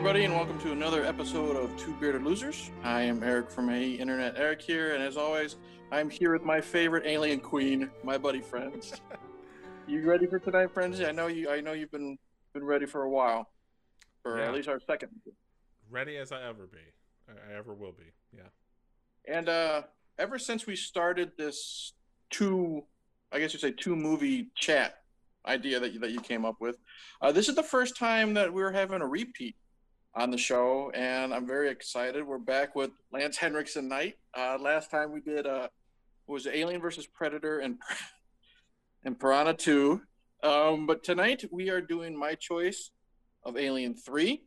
everybody, and welcome to another episode of Two Bearded Losers. I am Eric from A Internet Eric here, and as always, I'm here with my favorite alien queen, my buddy Friends. you ready for tonight, Friends? I know you. I know you've been been ready for a while, for Yeah. at least our second. Ready as I ever be. I ever will be. Yeah. And uh, ever since we started this two, I guess you'd say two movie chat idea that you, that you came up with, uh, this is the first time that we're having a repeat on the show, and I'm very excited. We're back with Lance Henriksen Knight. Uh, last time we did uh, was Alien versus Predator and and Piranha Two, um, but tonight we are doing my choice of Alien Three.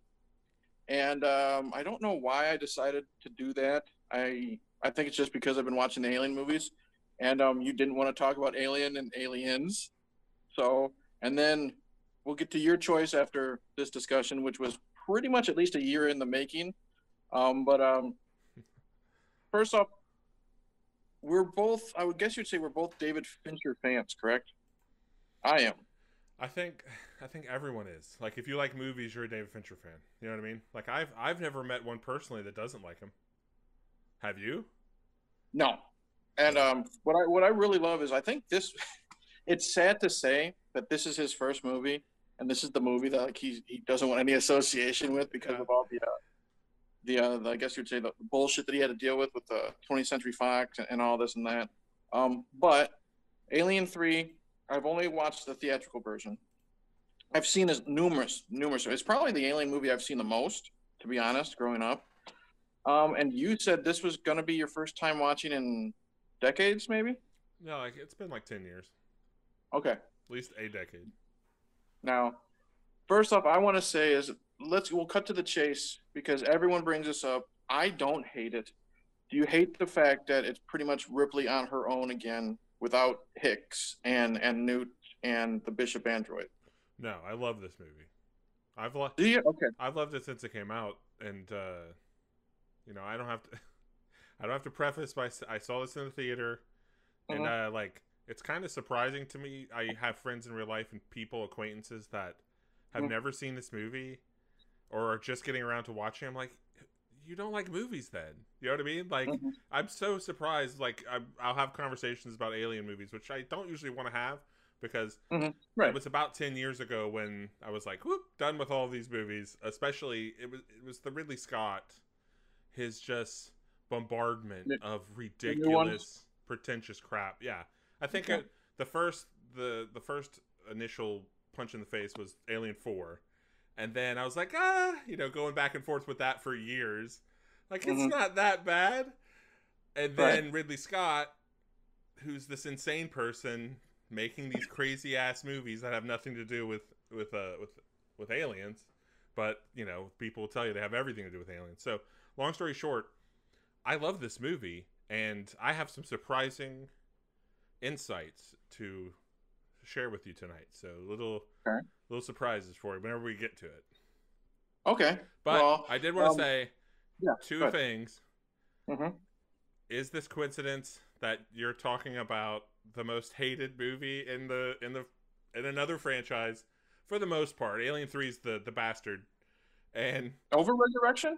And um, I don't know why I decided to do that. I I think it's just because I've been watching the Alien movies, and um, you didn't want to talk about Alien and Aliens, so and then we'll get to your choice after this discussion, which was pretty much at least a year in the making. Um, but um, first off, we're both. I would guess you'd say we're both David Fincher fans, correct? I am. I think I think everyone is. Like if you like movies, you're a David Fincher fan. You know what I mean? Like I've I've never met one personally that doesn't like him. Have you? No. And um, what I what I really love is I think this. It's sad to say that this is his first movie, and this is the movie that like he he doesn't want any association with because of all the uh, the, uh, the I guess you'd say the bullshit that he had to deal with with the 20th Century Fox and, and all this and that. Um, but Alien Three, I've only watched the theatrical version. I've seen as numerous numerous. It's probably the Alien movie I've seen the most, to be honest, growing up. Um, and you said this was going to be your first time watching in decades, maybe? No, like it's been like ten years, Okay. at least a decade. Now, first off, I want to say is let's we'll cut to the chase because everyone brings this up. I don't hate it. Do you hate the fact that it's pretty much Ripley on her own again without Hicks and and Newt and the Bishop android? No, I love this movie. I've loved Do you? Okay. I've loved it since it came out, and uh, you know I don't have to I don't have to preface by I saw this in the theater, and uh, like it's kind of surprising to me. I have friends in real life and people acquaintances that have never seen this movie or are just getting around to watching. I'm like, you don't like movies then? You know what I mean? Like Mhm. I'm so surprised. Like I, I'll have conversations about alien movies, which I don't usually want to have because Right. it was about 10 years ago when I was like, whoop, done with all these movies. Especially, it was it was the Ridley Scott, his just bombardment The- of ridiculous, pretentious crap. Yeah, I think Okay. it, the first the the first initial punch in the face was Alien Four, and then I was like, ah, you know, going back and forth with that for years. Like it's Mhm. not that bad. And Right. then Ridley Scott, who's this insane person making these crazy ass movies that have nothing to do with with uh with with aliens, but you know people will tell you they have everything to do with aliens. So long story short, I love this movie, and I have some surprising insights to share with you tonight. So little Okay. little surprises for you whenever we get to it. Okay. But Well, I did want to um, say yeah, two things. Mhm. Is this coincidence that you're talking about the most hated movie in the in the in another franchise for the most part? Alien 3 is the the bastard. And Over Resurrection?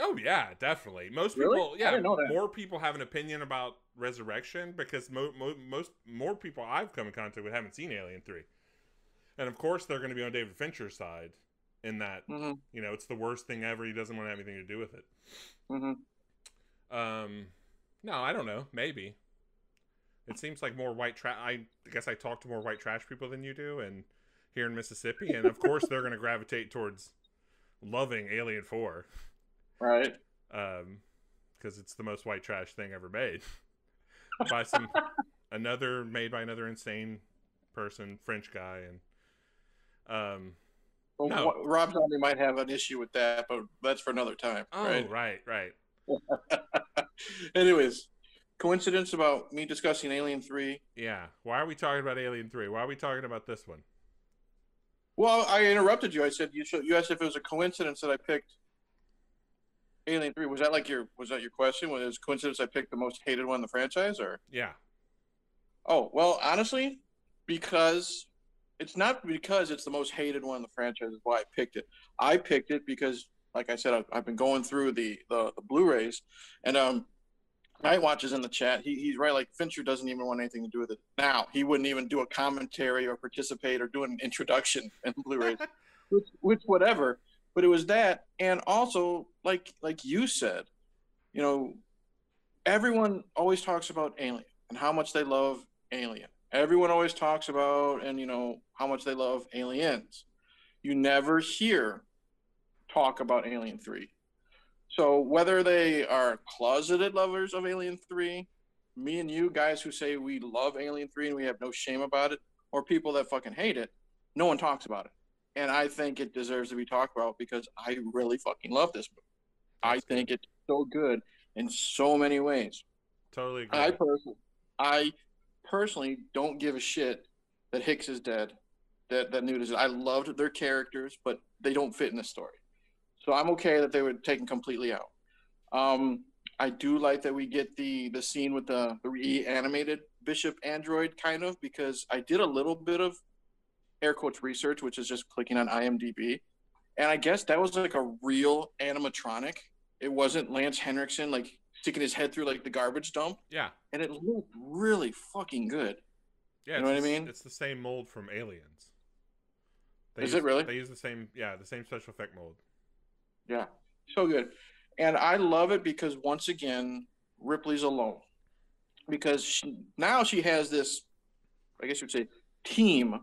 oh yeah, definitely. Most Really? people yeah, didn't know that. more people have an opinion about Resurrection because mo- mo- most more people I've come in contact with haven't seen Alien 3. And of course they're going to be on David Fincher's side in that, hmm you know, it's the worst thing ever. He doesn't want to have anything to do with it. hmm Um, no, I don't know. Maybe. It seems like more white trash. I guess I talk to more white trash people than you do, and here in Mississippi, and of course they're going to gravitate towards loving Alien Four, Right. um, because it's the most white trash thing ever made by some another made by another insane person, French guy, and um. Well, No. Rob Zombie might have an issue with that, but that's for another time. Oh, right. right, right. Anyways, coincidence about me discussing Alien Three. Yeah. Why are we talking about Alien Three? Why are we talking about this one? Well, I interrupted you. I said you should, you asked if it was a coincidence that I picked Alien Three. Was that like your was that your question? Was it coincidence I picked the most hated one in the franchise, or? Yeah. Oh well, honestly, because it's not because it's the most hated one in the franchise is why I picked it. I picked it because like I said, I've, I've been going through the, the the Blu-rays, and um, Night Watch is in the chat. He, he's right. Like Fincher doesn't even want anything to do with it now. He wouldn't even do a commentary or participate or do an introduction in Blu-rays, which, which whatever. But it was that, and also like like you said, you know, everyone always talks about Alien and how much they love Alien. Everyone always talks about and you know how much they love Aliens. You never hear talk about Alien 3. So whether they are closeted lovers of Alien 3, me and you guys who say we love Alien 3 and we have no shame about it, or people that fucking hate it, no one talks about it. And I think it deserves to be talked about because I really fucking love this movie. I think it's so good in so many ways. Totally agree. I personally, I personally don't give a shit that Hicks is dead. That that Newt is. I loved their characters, but they don't fit in the story. So I'm okay that they were taken completely out. Um, I do like that we get the the scene with the, the reanimated Bishop android, kind of, because I did a little bit of air quotes research, which is just clicking on IMDb, and I guess that was like a real animatronic. It wasn't Lance Henriksen like sticking his head through like the garbage dump. Yeah, and it looked really fucking good. Yeah, you know what I mean. It's the same mold from Aliens. They is use, it really? They use the same, yeah, the same special effect mold. Yeah, so good. And I love it because once again, Ripley's alone. Because she, now she has this, I guess you'd say, team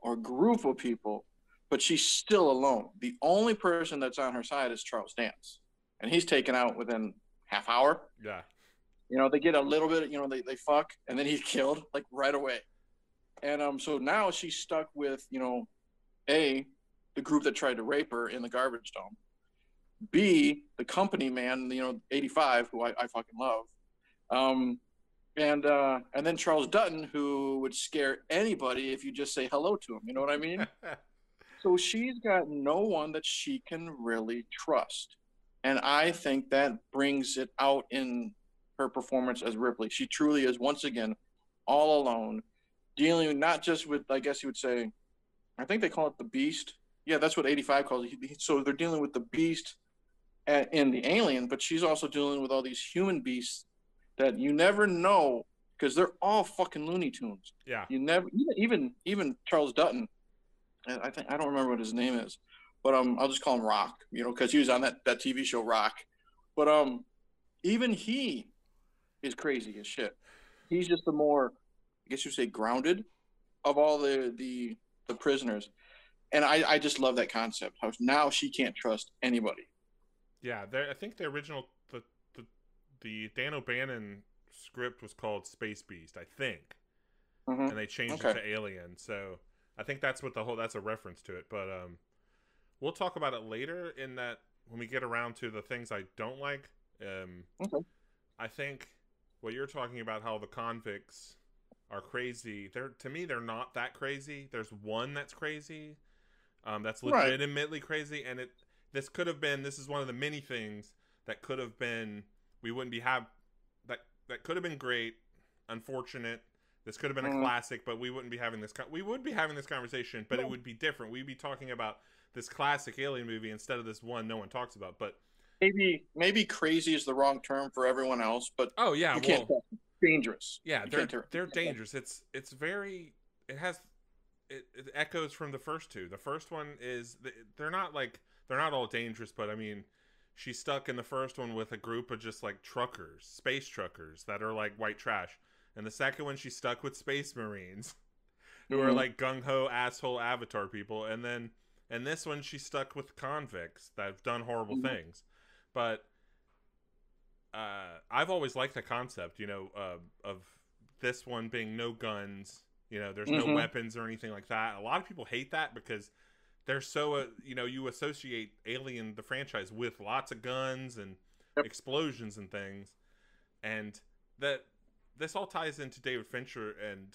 or group of people, but she's still alone. The only person that's on her side is Charles Dance. And he's taken out within half hour. Yeah. You know, they get a little bit, you know, they, they fuck and then he's killed like right away. And um, so now she's stuck with, you know, A, the group that tried to rape her in the garbage dump B, the company man, you know, 85, who I, I fucking love. Um, and uh, and then Charles Dutton, who would scare anybody if you just say hello to him. You know what I mean? so she's got no one that she can really trust, and I think that brings it out in her performance as Ripley. She truly is once again all alone, dealing not just with, I guess you would say, I think they call it the Beast. Yeah, that's what 85 calls it. So they're dealing with the Beast in the alien, but she's also dealing with all these human beasts that you never know because they're all fucking Looney Tunes. Yeah. You never even even Charles Dutton. I think I don't remember what his name is, but um, I'll just call him Roc. You know, because he was on that that TV show Roc. But um, even he is crazy as shit. He's just the more, I guess you say, grounded of all the the the prisoners, and I I just love that concept. How now she can't trust anybody. Yeah, I think the original the Dan O'Bannon script was called Space Beast, I think, mm-hmm. and they changed okay. it to Alien. So I think that's what the whole that's a reference to it. But um, we'll talk about it later. In that when we get around to the things I don't like, um, okay. I think what you're talking about how the convicts are crazy. They're to me they're not that crazy. There's one that's crazy. Um, that's legitimately right. crazy, and it this could have been this is one of the many things that could have been we wouldn't be have that that could have been great unfortunate this could have been a mm. classic but we wouldn't be having this we would be having this conversation but it would be different. We'd be talking about this classic alien movie instead of this one no one talks about but maybe maybe crazy is the wrong term for everyone else but oh yeah you can't dangerous. Yeah you they're, they're dangerous. It's it's very it has it, it echoes from the first two. The first one is they're not like they're not all dangerous, but I mean, she's stuck in the first one with a group of just like truckers, space truckers that are like white trash. And the second one, she's stuck with space marines who mm-hmm. are like gung ho asshole avatar people. And then, and this one, she's stuck with convicts that have done horrible mm-hmm. things. But uh, I've always liked the concept, you know, uh, of this one being no guns. You know, there's mm-hmm. no weapons or anything like that. A lot of people hate that because they're so uh, you know you associate Alien the franchise with lots of guns and yep. explosions and things, and that this all ties into David Fincher and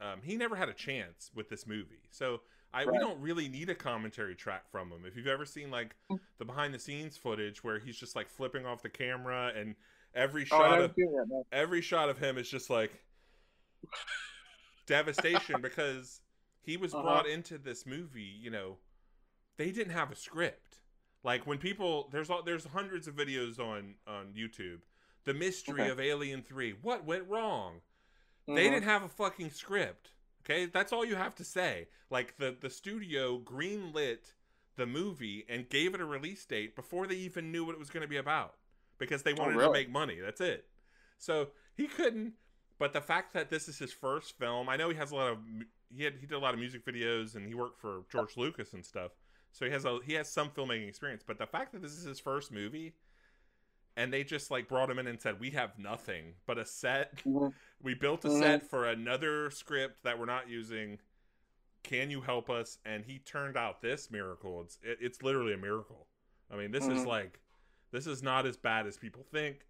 um, he never had a chance with this movie. So I right. we don't really need a commentary track from him. If you've ever seen like mm. the behind the scenes footage where he's just like flipping off the camera and every oh, shot oh, of that, every shot of him is just like devastation because he was uh-huh. brought into this movie, you know, they didn't have a script. Like when people there's all there's hundreds of videos on on YouTube. The mystery Okay. of Alien Three. What went wrong? They Mhm. didn't have a fucking script. Okay, that's all you have to say. Like the the studio greenlit the movie and gave it a release date before they even knew what it was going to be about because they wanted to really? make money. That's it. So he couldn't. But the fact that this is his first film, I know he has a lot of he had he did a lot of music videos and he worked for George Lucas and stuff. So he has a he has some filmmaking experience. But the fact that this is his first movie, and they just like brought him in and said we have nothing but a set Mhm. we built a set for another script that we're not using. Can you help us? And he turned out this miracle. It's it, it's literally a miracle. I mean, this is Mhm. like this is not as bad as people think,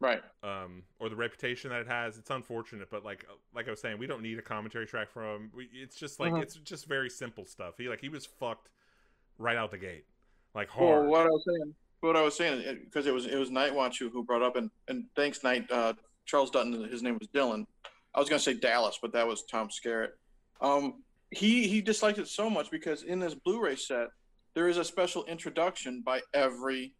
Right. um, or the reputation that it has. It's unfortunate, but like like I was saying, we don't need a commentary track from it's just like Mhm. it's just very simple stuff. He like he was fucked right out the gate, like Well, what I was saying, what I was saying, because it was it was Night Watch who, who brought up, and and thanks Night uh, Charles Dutton, his name was Dillon. I was gonna say Dallas, but that was Tom Skerritt. Um, he he disliked it so much because in this Blu-ray set there is a special introduction by every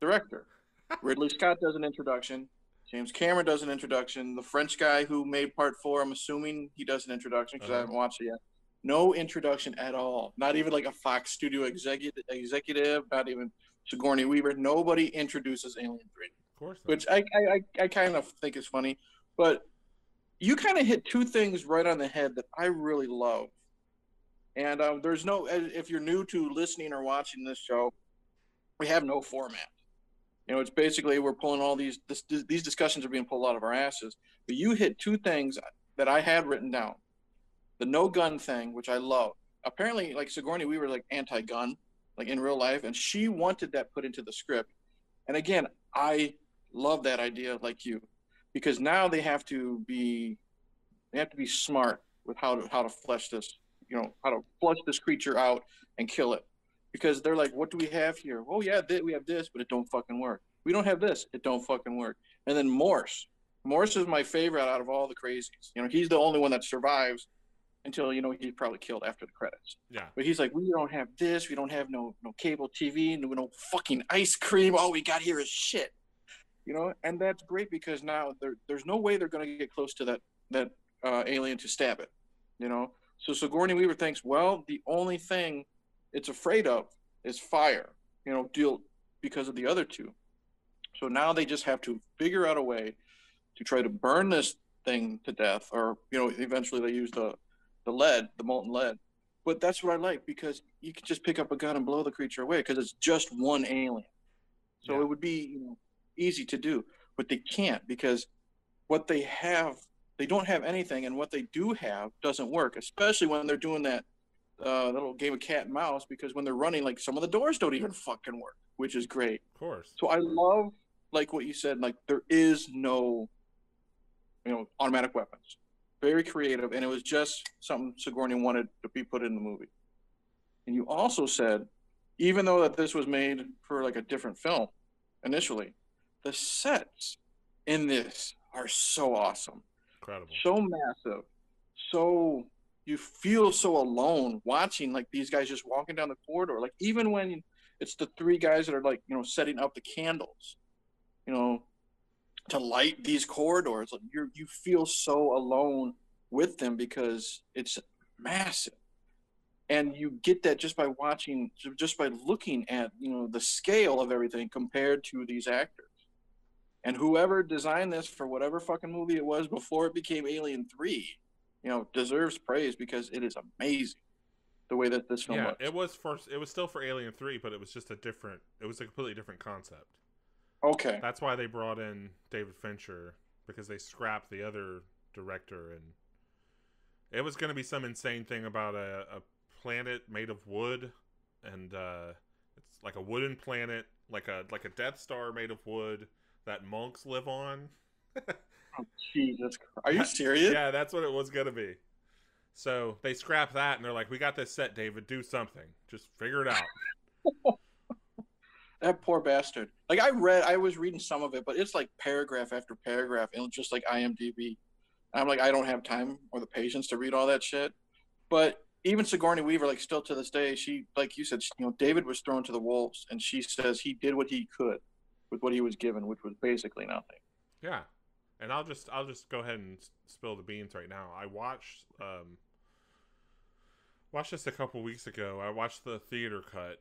director. Ridley Scott does an introduction. James Cameron does an introduction. The French guy who made Part Four, I'm assuming he does an introduction because I Uh-huh. haven't watched it yet. No introduction at all. Not even like a Fox Studio executive. Executive. Not even Sigourney Weaver. Nobody introduces Alien Three, of course, not. which I I, I, I kind of think is funny. But you kind of hit two things right on the head that I really love. And um, there's no if you're new to listening or watching this show, we have no format. You know, it's basically we're pulling all these this, these discussions are being pulled out of our asses. But you hit two things that I had written down: the no gun thing, which I love. Apparently, like Sigourney we were like anti-gun, like in real life, and she wanted that put into the script. And again, I love that idea, like you, because now they have to be they have to be smart with how to how to flesh this, you know, how to flush this creature out and kill it because they're like, what do we have here? Oh yeah, th- we have this, but it don't fucking work. We don't have this, it don't fucking work. And then Morse, Morse is my favorite out of all the crazies. You know, he's the only one that survives until you know he's probably killed after the credits. yeah, But he's like, we don't have this, we don't have no no cable TV, no, no fucking ice cream. All we got here is shit. You know, and that's great because now there, there's no way they're going to get close to that that uh, alien to stab it. You know, so Sigourney Weaver thinks, well, the only thing it's afraid of is fire. You know, deal because of the other two. So now they just have to figure out a way to try to burn this thing to death, or you know, eventually they use the the lead, the molten lead. But that's what I like because you can just pick up a gun and blow the creature away because it's just one alien. So Yeah. it would be you know, easy to do, but they can't because what they have, they don't have anything, and what they do have doesn't work. Especially when they're doing that uh, little game of cat and mouse because when they're running, like some of the doors don't even fucking work, which is great. of course. So I love like what you said, like there is no you know, automatic weapons. Very creative, and it was just something Sigourney wanted to be put in the movie. And you also said, even though that this was made for like a different film initially, the sets in this are so awesome Incredible. so massive, so you feel so alone watching like these guys just walking down the corridor. Like even when it's the three guys that are like you know setting up the candles, you know, to light these corridors, like you you feel so alone with them because it's massive. And you get that just by watching, just by looking at you know the scale of everything compared to these actors. And whoever designed this for whatever fucking movie it was before it became Alien 3, you know, deserves praise because it is amazing the way that this film Yeah, looks. it was for it was still for Alien Three, but it was just a different. It was a completely different concept. Okay. That's why they brought in David Fincher because they scrapped the other director, and it was going to be some insane thing about a, a planet made of wood, and uh, it's like a wooden planet, like a like a Death Star made of wood that monks live on. Jesus Are you serious? yeah, that's what it was going to be. So they scrapped that, and they're like, "We got this set, David. Do something. Just figure it out." That poor bastard. Like I read, I was reading some of it, but it's like paragraph after paragraph, and just like IMDb. I'm like, I don't have time or the patience to read all that shit. But even Sigourney Weaver, like still to this day, she like you said, she, you know, David was thrown to the wolves, and she says he did what he could with what he was given, which was basically nothing. Yeah, and I'll just I'll just go ahead and spill the beans right now. I watched um watched this a couple weeks ago. I watched the theater cut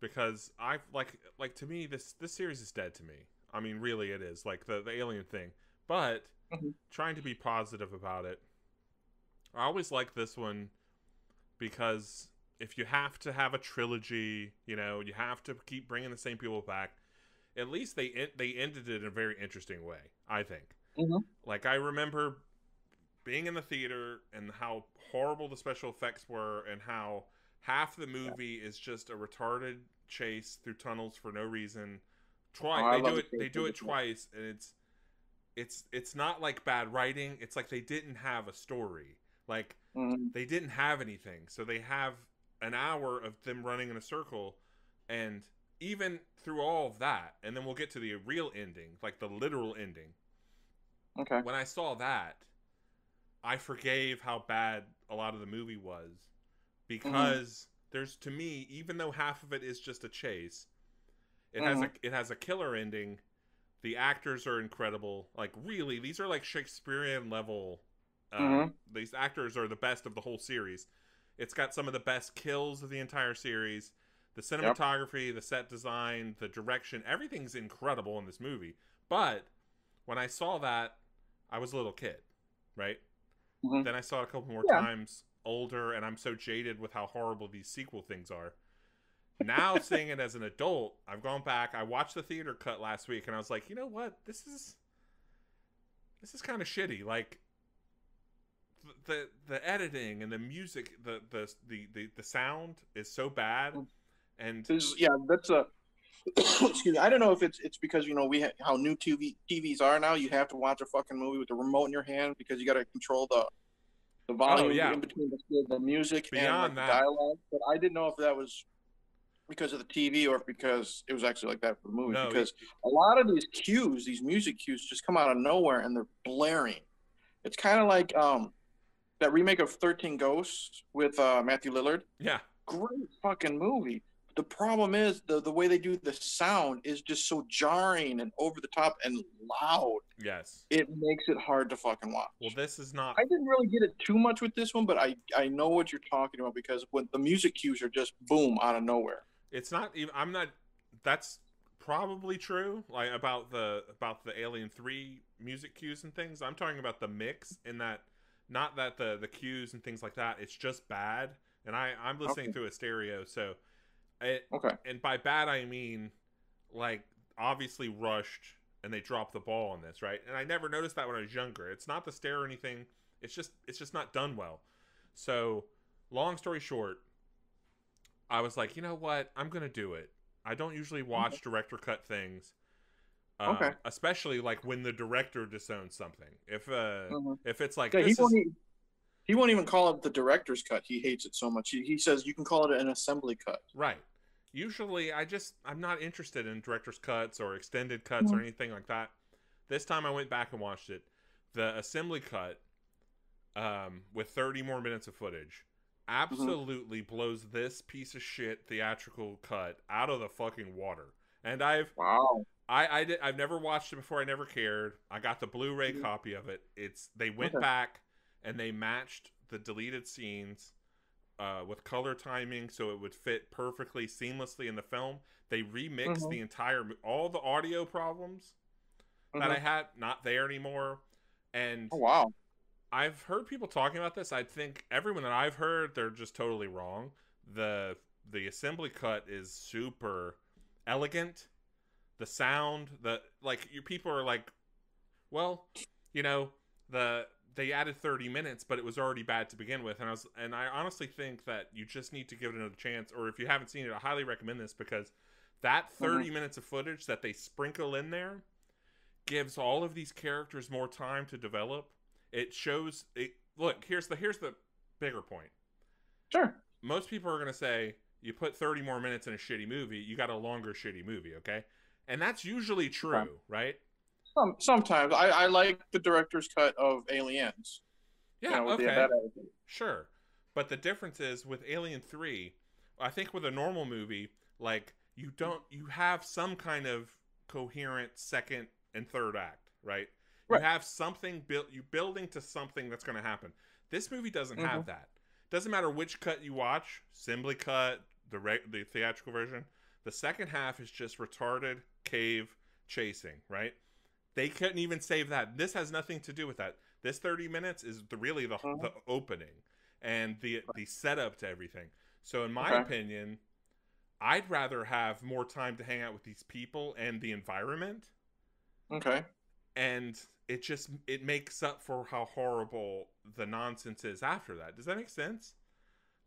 because I like like to me this this series is dead to me. I mean, really, it is like the the alien thing. But Mhm. trying to be positive about it, I always like this one because if you have to have a trilogy, you know, you have to keep bringing the same people back. At least they they ended it in a very interesting way. I think. Mhm. Like I remember being in the theater and how horrible the special effects were, and how half the movie is just a retarded chase through tunnels for no reason. Twice Oh, they do it. They do it twice, and it's it's it's not like bad writing. It's like they didn't have a story. Like Mhm. they didn't have anything, so they have an hour of them running in a circle, and even through all of that, and then we'll get to the real ending, like the literal ending Okay. when I saw that, I forgave how bad a lot of the movie was because there's to me, even though half of it is just a chase, it has a it has a killer ending. The actors are incredible. Like really, these are like Shakespearean level. Uh, Mhm. These actors are the best of the whole series. It's got some of the best kills of the entire series. The cinematography, the set design, the direction, everything's incredible in this movie. But when I saw that, I was a little kid, right? Mhm. Then I saw it a couple more Yeah. times older, and I'm so jaded with how horrible these sequel things are. Now seeing it as an adult, I've gone back. I watched the theater cut last week, and I was like, you know what? This is this is kind of shitty. Like the the editing and the music, the the the the, the sound is so bad, and is- yeah, that's a. excuse me. I don't know if it's it's because you know we ha- how new TV TVs are now. You have to watch a fucking movie with the remote in your hand because you got to control the the volume Oh, yeah. in between the, the music and Beyond like, that. the dialogue. But I didn't know if that was because of the TV or because it was actually like that for the movie. no, because a lot of these cues, these music cues, just come out of nowhere and they're blaring. It's kind of like um that remake of Thirteen Ghosts with uh, Matthew Lillard yeah, great fucking movie. The problem is the the way they do the sound is just so jarring and over the top and loud. yes. It makes it hard to fucking watch. Well, this is not. I didn't really get it too much with this one, but I I know what you're talking about because when the music cues are just boom out of nowhere. it's not even i'm not that's probably true like about the about the alien 3 music cues and things i'm talking about the mix in that not that the the cues and things like that it's just bad and i i'm listening Okay. through a stereo so it Okay. and by bad i mean like obviously rushed and they dropped the ball on this right? And i never noticed that when i was younger. It's not the stare or anything. It's just it's just not done well. So long story short i was like you know what? I'm gonna do it. I don't usually watch director cut things um, Okay. especially like when the director disowns something. If uh Mhm. if it's like Yeah, he won't, is, he won't even call it the director's cut. He hates it so much. He, he says you can call it an assembly cut. Right. Usually, I just I'm not interested in director's cuts or extended cuts or Mhm. anything like that. This time, I went back and watched it. The assembly cut, um, with 30 more minutes of footage, absolutely blows this piece of shit theatrical cut out of the fucking water. And I've Wow. I I did I've never watched it before. I never cared. I got the Blu-ray Mhm. copy of it. It's they went Okay. back and they matched the deleted scenes uh, with color timing so it would fit perfectly seamlessly in the film. They remixed Mhm. the entire all the audio problems that I had not there anymore. And Oh wow. I've heard people talking about this. I think everyone that I've heard, they're just totally wrong. the The assembly cut is super elegant. The sound, the like, your people are like, well, you know, the they added 30 minutes, but it was already bad to begin with. And I was, and I honestly think that you just need to give it another chance. Or if you haven't seen it, I highly recommend this because that mm-hmm. 30 minutes of footage that they sprinkle in there gives all of these characters more time to develop it shows it look here's the here's the bigger point Sure. most people are going to say you put 30 more minutes in a shitty movie you got a longer shitty movie okay and that's usually true Yeah. right Some sometimes I, I like the director's cut of Aliens. yeah you know, the- okay sure But the difference is with Alien 3, I think with a normal movie, like you don't you have some kind of coherent second and third act, right? Right. You have something built you building to something that's going to happen. This movie doesn't have Mhm. that. Doesn't matter which cut you watch, assembly cut, the re- the theatrical version. The second half is just retarded cave chasing, right? They couldn't even save that. This has nothing to do with that. This 30 minutes is the, really the Mhm. the opening and the the setup to everything. So in my Okay. opinion, I'd rather have more time to hang out with these people and the environment Okay. and it just it makes up for how horrible the nonsense is after that. Does that make sense?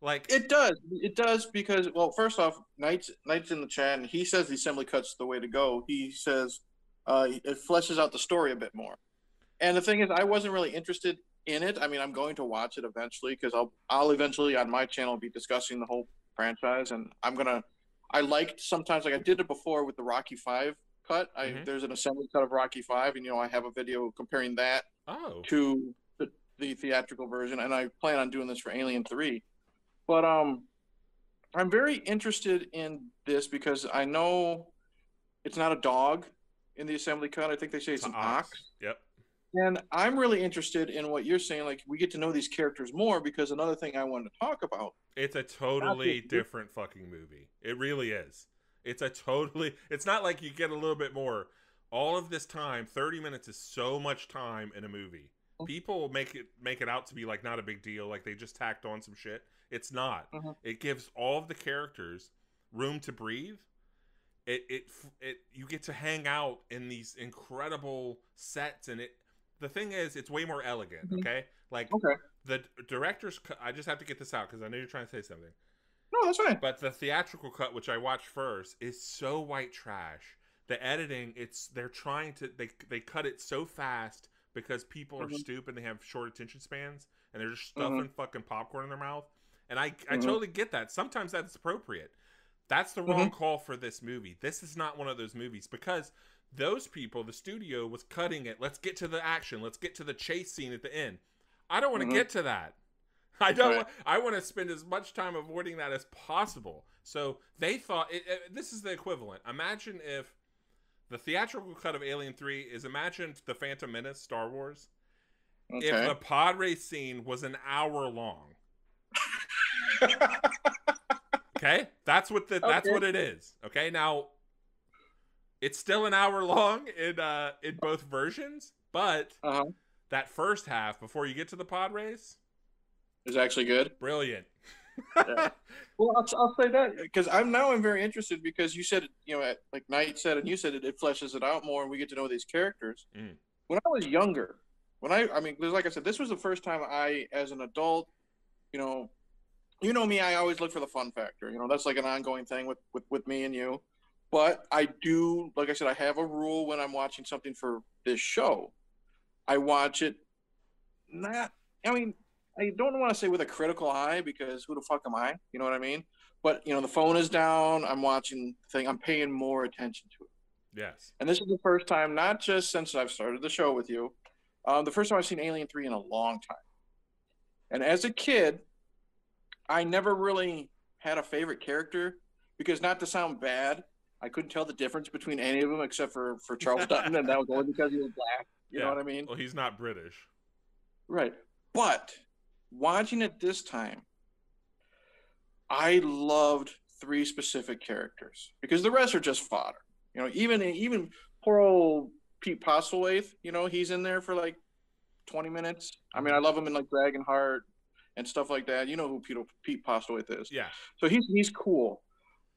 Like It does. It does because well, first off, Knight's Knight's in the chat and he says the assembly cut's the way to go. He says uh, it fleshes out the story a bit more. And the thing is, I wasn't really interested in it. I mean, I'm going to watch it eventually because I'll I'll eventually on my channel be discussing the whole franchise, and I'm gonna. I liked sometimes like I did it before with the Rocky Five cut. I Mhm. there's an assembly cut of Rocky Five, and you know I have a video comparing that oh, to the, the theatrical version, and I plan on doing this for Alien Three. But um, I'm very interested in this because I know it's not a dog in the assembly cut. I think they say it's, it's an ox. Yep. And I'm really interested in what you're saying. Like we get to know these characters more because another thing I wanted to talk about. It's a totally different fucking movie. It really is. It's a totally. It's not like you get a little bit more. All of this time, thirty minutes is so much time in a movie. People make it make it out to be like not a big deal, like they just tacked on some shit. It's not. Mhm. It gives all of the characters room to breathe. It it it you get to hang out in these incredible sets, and it. The thing is, it's way more elegant. Mhm. Okay, like Okay. the director's cut. I just have to get this out because I know you're trying to say something. No, that's right But the theatrical cut, which I watched first, is so white trash. The editing, it's they're trying to they they cut it so fast because people are Mhm. stupid. They have short attention spans, and they're just Mm-hmm. stuffing fucking popcorn in their mouth. And I I Mhm. totally get that. Sometimes that's appropriate. That's the Mm-hmm. wrong call for this movie. This is not one of those movies because those people, the studio was cutting it. Let's get to the action. Let's get to the chase scene at the end. I don't want to Mhm. get to that. I don't. Right. I want to spend as much time avoiding that as possible. So they thought it, it- this is the equivalent. Imagine if the theatrical cut of Alien Three is imagine the Phantom Menace, Star Wars. Okay. If the pod race scene was an hour long, okay, that's what the that's what it is. Okay, now it's still an hour long in uh in both versions, but uh-huh. that first half before you get to the pod race, Is actually good. brilliant. Yeah. Well, I'll, I'll say that because I'm now I'm very interested because you said you know like Knight said and you said it, it fleshes it out more and we get to know these characters. Mm. When I was younger, when I I mean like I said, this was the first time I as an adult, you know, you know me, I always look for the fun factor. You know, that's like an ongoing thing with with with me and you. But I do, like I said, I have a rule when I'm watching something for this show. I watch it not. I mean, I don't want to say with a critical eye because who the fuck am I? You know what I mean? But you know, the phone is down. I'm watching the thing. I'm paying more attention to it. yes. And this is the first time, not just since I've started the show with you, um, the first time I've seen Alien Three in a long time. And as a kid, I never really had a favorite character because, not to sound bad, I couldn't tell the difference between any of them except for for Charles Dutton, and that was only because he was black. You Yeah. know what I mean? Well, he's not British. Right. But watching it this time, I loved three specific characters because the rest are just fodder. You know, even even poor old Pete Postlethwaite, you know, he's in there for like 20 minutes. I mean, mm-hmm. I love him in like Dragonheart and stuff like that. You know who Pete, Pete Postlethwaite is. Yeah. So he's he's cool.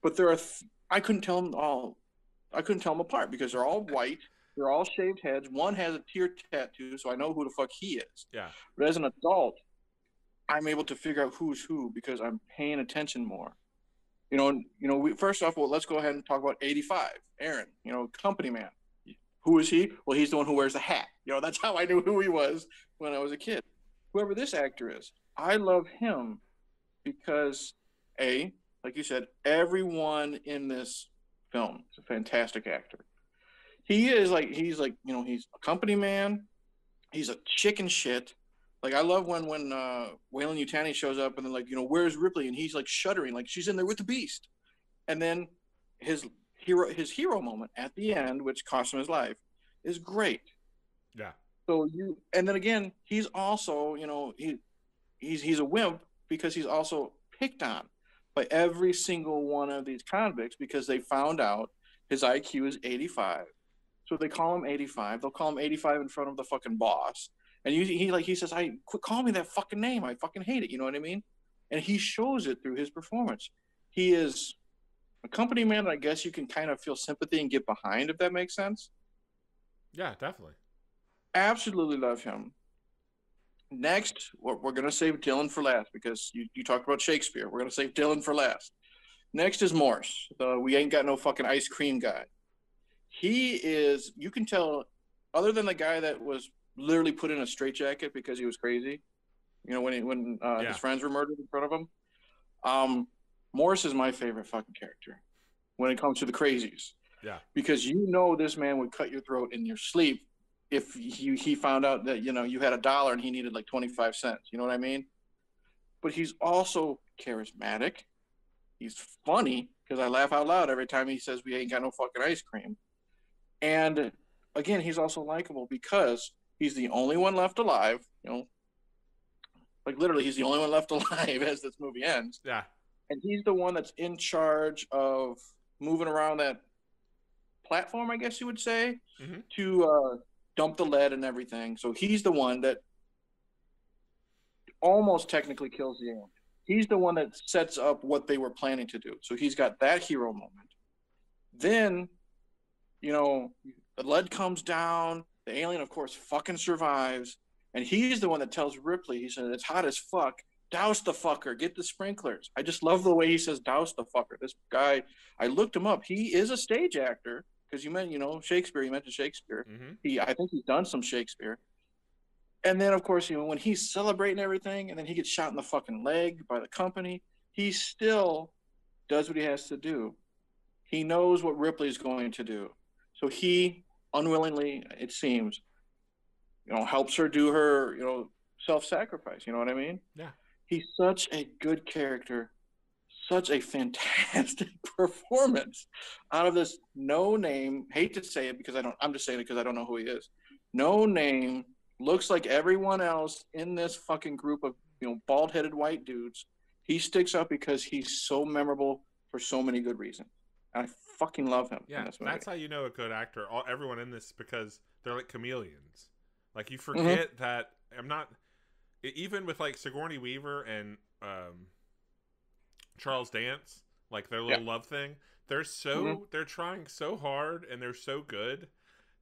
But there are th- I couldn't tell them all I couldn't tell them apart because they're all white. They're all shaved heads. One has a tear tattoo, so I know who the fuck he is. Yeah. But as an adult, I'm able to figure out who's who because I'm paying attention more. You know, you know. We, first off, well, let's go ahead and talk about '85. Aaron, you know, company man. Who is he? Well, he's the one who wears the hat. You know, that's how I knew who he was when I was a kid. Whoever this actor is, I love him because a, like you said, everyone in this film is a fantastic actor. He is like he's like you know he's a company man. He's a chicken shit, Like I love when when uh Weyland-Yutani shows up and then like, you know, where's Ripley? And he's like shuddering, like she's in there with the beast. And then his hero his hero moment at the end, which cost him his life, is great. Yeah. So you and then again, he's also, you know, he he's he's a wimp because he's also picked on by every single one of these convicts because they found out his IQ is 85. So they call him 85. They'll call him 85 in front of the fucking boss. And he, he like he says, "I quit calling me that fucking name. I fucking hate it." You know what I mean? And he shows it through his performance. He is a company man I guess you can kind of feel sympathy and get behind, if that makes sense. Yeah, definitely. Absolutely love him. Next, we're, we're going to save Dillon for last because you, you talked about Shakespeare. We're going to save Dillon for last. Next is Morse, the we ain't got no fucking ice cream guy. He is, you can tell, other than the guy that was literally put in a straitjacket because he was crazy, you know, when he, when uh, Yeah. his friends were murdered in front of him. Um, Morse is my favorite fucking character when it comes to the crazies. Yeah. Because you know this man would cut your throat in your sleep if he, he found out that, you know, you had a dollar and he needed like 25 cents. You know what I mean? But he's also charismatic. He's funny because I laugh out loud every time he says we ain't got no fucking ice cream. And again, he's also likable because he's the only one left alive. You know, like literally, he's the only one left alive as this movie ends, Yeah. and he's the one that's in charge of moving around that platform, I guess you would say, Mhm. to uh, dump the lead and everything. So he's the one that almost technically kills the alien. He's the one that sets up what they were planning to do. So he's got that hero moment. Then, you know, the lead comes down. The alien, of course, fucking survives. And he's the one that tells Ripley, he said, it's hot as fuck. Douse the fucker. Get the sprinklers. I just love the way he says douse the fucker. This guy, I looked him up. He is a stage actor because you meant, you know, Shakespeare. You mentioned Shakespeare hmm he I think he's done some Shakespeare. And then of course, you know, when he's celebrating everything and then he gets shot in the fucking leg by the company, he still does what he has to do. He knows what Ripley's going to do. So he unwillingly, it seems, you know, helps her do her, you know, self-sacrifice, you know what I mean? Yeah. He's such a good character, such a fantastic performance out of this no name. Hate to say it because I don't. I'm just saying it because I don't know who he is. No name looks like everyone else in this fucking group of you know bald-headed white dudes. He sticks up because he's so memorable for so many good reasons. I fucking love him Yeah, that's how you know a good actor. All everyone in this because they're like chameleons. Like you Mm-hmm. forget that I'm not even with like Sigourney Weaver and um, Charles Dance, like their little love thing. They're so Mhm. they're trying so hard and they're so good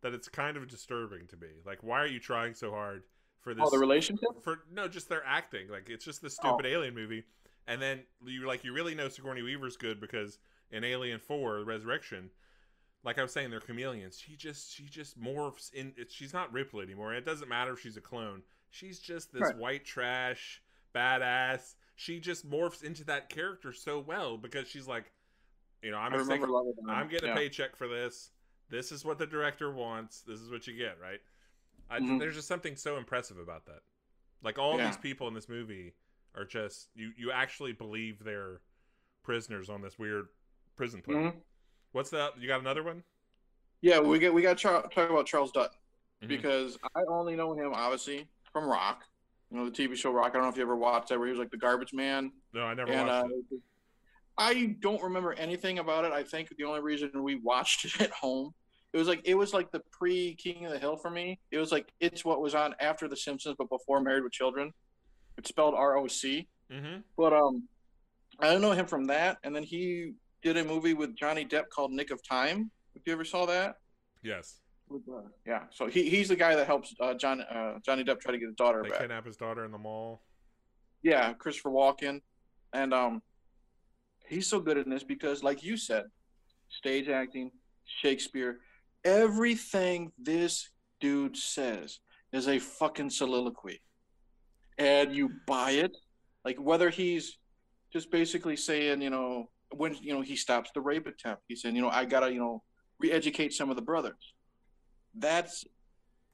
that it's kind of disturbing to me. Like, why are you trying so hard for this? oh, the relationship. for no, just their acting. Like it's just the Oh. stupid alien movie. And then you like you really know Sigourney Weaver's good because in Alien Four Resurrection, like I was saying, they're chameleons. She just she just morphs in. It's, she's not Ripley anymore. It doesn't matter if she's a clone. She's just this Right. white trash badass. She just morphs into that character so well because she's like, you know, I'm I gonna take remember loving that. I'm getting yeah. a paycheck for this. This is what the director wants. This is what you get, right? I, Mhm. There's just something so impressive about that. Like all Yeah. these people in this movie are just you. You actually believe they're prisoners on this weird prison planet. Mhm. What's that? You got another one? Yeah, we get we got to talk about Charles Dutton Mhm. because I only know him obviously from Roc. You know the TV show Roc. I don't know if you ever watched that, where he was like the garbage man. No, I never and uh, it. I don't remember anything about it. I think the only reason we watched it at home, it was like it was like the pre King of the Hill for me. It was like it's what was on after The Simpsons, but before Married with Children. It's spelled R O C. Mm-hmm. But um, I don't know him from that. And then he did a movie with Johnny Depp called Nick of Time. If you ever saw that. Yes, With, uh, yeah, so he, he's the guy that helps uh, John uh, Johnny Depp try to get his daughter they back. kidnap his daughter in the mall. Yeah, Christopher Walken, and um, he's so good in this because, like you said, stage acting, Shakespeare, everything this dude says is a fucking soliloquy, and you buy it. Like whether he's just basically saying, you know, when you know he stops the rape attempt, he's saying, you know, I gotta, you know, re-educate some of the brothers. That's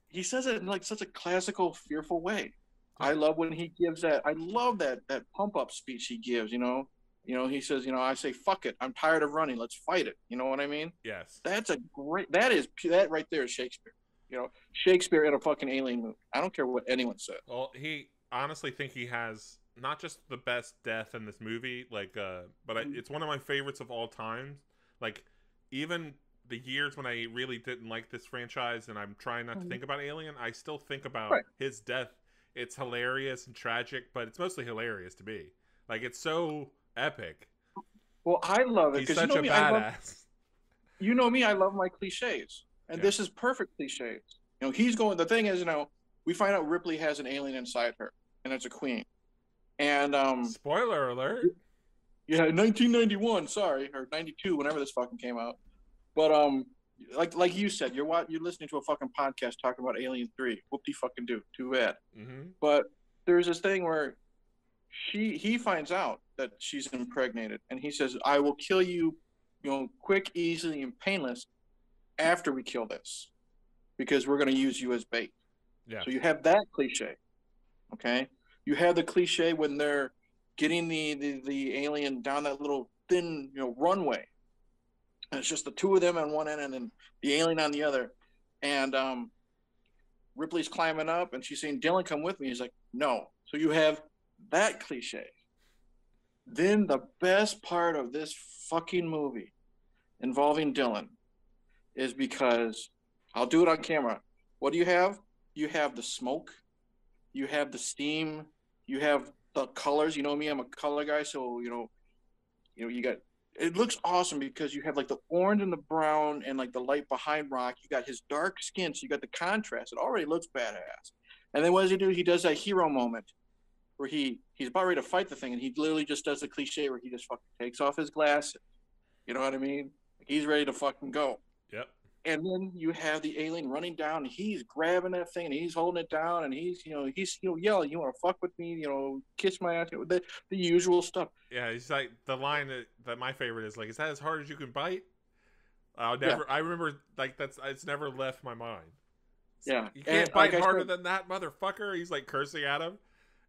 he says it in like such a classical, fearful way. I love when he gives that. I love that that pump up speech he gives. You know, you know, he says, you know, I say, fuck it, I'm tired of running. Let's fight it. You know what I mean? Yes. That's a great. That is that right there is Shakespeare. You know, Shakespeare in a fucking alien movie. I don't care what anyone says. Well, he honestly think he has not just the best death in this movie, like, uh, but I, Mhm. it's one of my favorites of all time. Like, even the years when I really didn't like this franchise, and I'm trying not to Mhm. think about Alien, I still think about Right. his death. It's hilarious and tragic, but it's mostly hilarious to me. Like, it's so epic. Well, I love it because you know a me. I love, you know me. I love my cliches, and Yeah. this is perfect cliches. You know, he's going. The thing is, you know, we find out Ripley has an alien inside her, and it's a queen. And um, Spoiler alert. Yeah, 1991. Sorry, or 92, whenever this fucking came out. But um, like like you said, you're you're listening to a fucking podcast talking about Alien Three. Whoop de fucking do. Too bad. hmm But there's this thing where she he finds out that she's impregnated, and he says, "I will kill you, you know, quick, easily, and painless after we kill this, because we're going to use you as bait." Yeah. So you have that cliche, okay? You have the cliche when they're getting the, the, the alien down that little thin, you know, runway. And it's just the two of them on one end and then the alien on the other. And um, Ripley's climbing up and she's saying, Dillon, come with me. He's like, no. So you have that cliche. Then the best part of this fucking movie involving Dillon is because I'll do it on camera. What do you have? You have the smoke, you have the steam, you have the colors. You know me, I'm a color guy, so you know, you know, you got it looks awesome because you have like the orange and the brown and like the light behind Roc. You got his dark skin, so you got the contrast. It already looks badass. And then what does he do? He does that hero moment where he he's about ready to fight the thing, and he literally just does the cliche where he just fucking takes off his glasses. You know what I mean? He's ready to fucking go. Yep. And then you have the alien running down, and he's grabbing that thing, and he's holding it down, and he's, you know, he's, you know, yelling, "You want to fuck with me? You know, kiss my ass?" You know, the the usual stuff. Yeah, he's like the line that, that my favorite is like, "Is that as hard as you can bite?" I'll never. I remember like that's it's never left my mind. Yeah, you can't And, bite like harder said- than that, motherfucker. He's like cursing at him,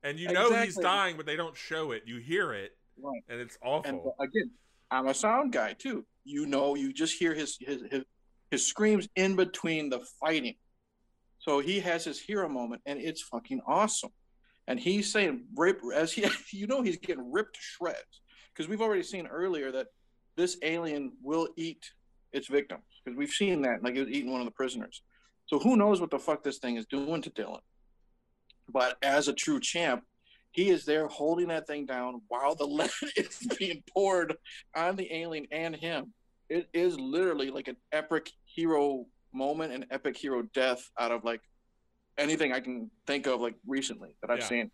and you know he's dying, but they don't show it. You hear it, Right. and it's And awful. uh, again, I'm a sound guy too. You know, you just hear his his his, his screams in between the fighting. So he has his hero moment, and it's fucking awesome. And he's saying, "Rip," as he, you know, he's getting ripped to shreds because we've already seen earlier that this alien will eat its victims because we've seen that, like it was eating one of the prisoners. So who knows what the fuck this thing is doing to Dillon? But as a true champ, he is there holding that thing down while the lead is being poured on the alien and him. It is literally like an epic hero moment and epic hero death out of like anything I can think of like recently that I've Yeah. seen.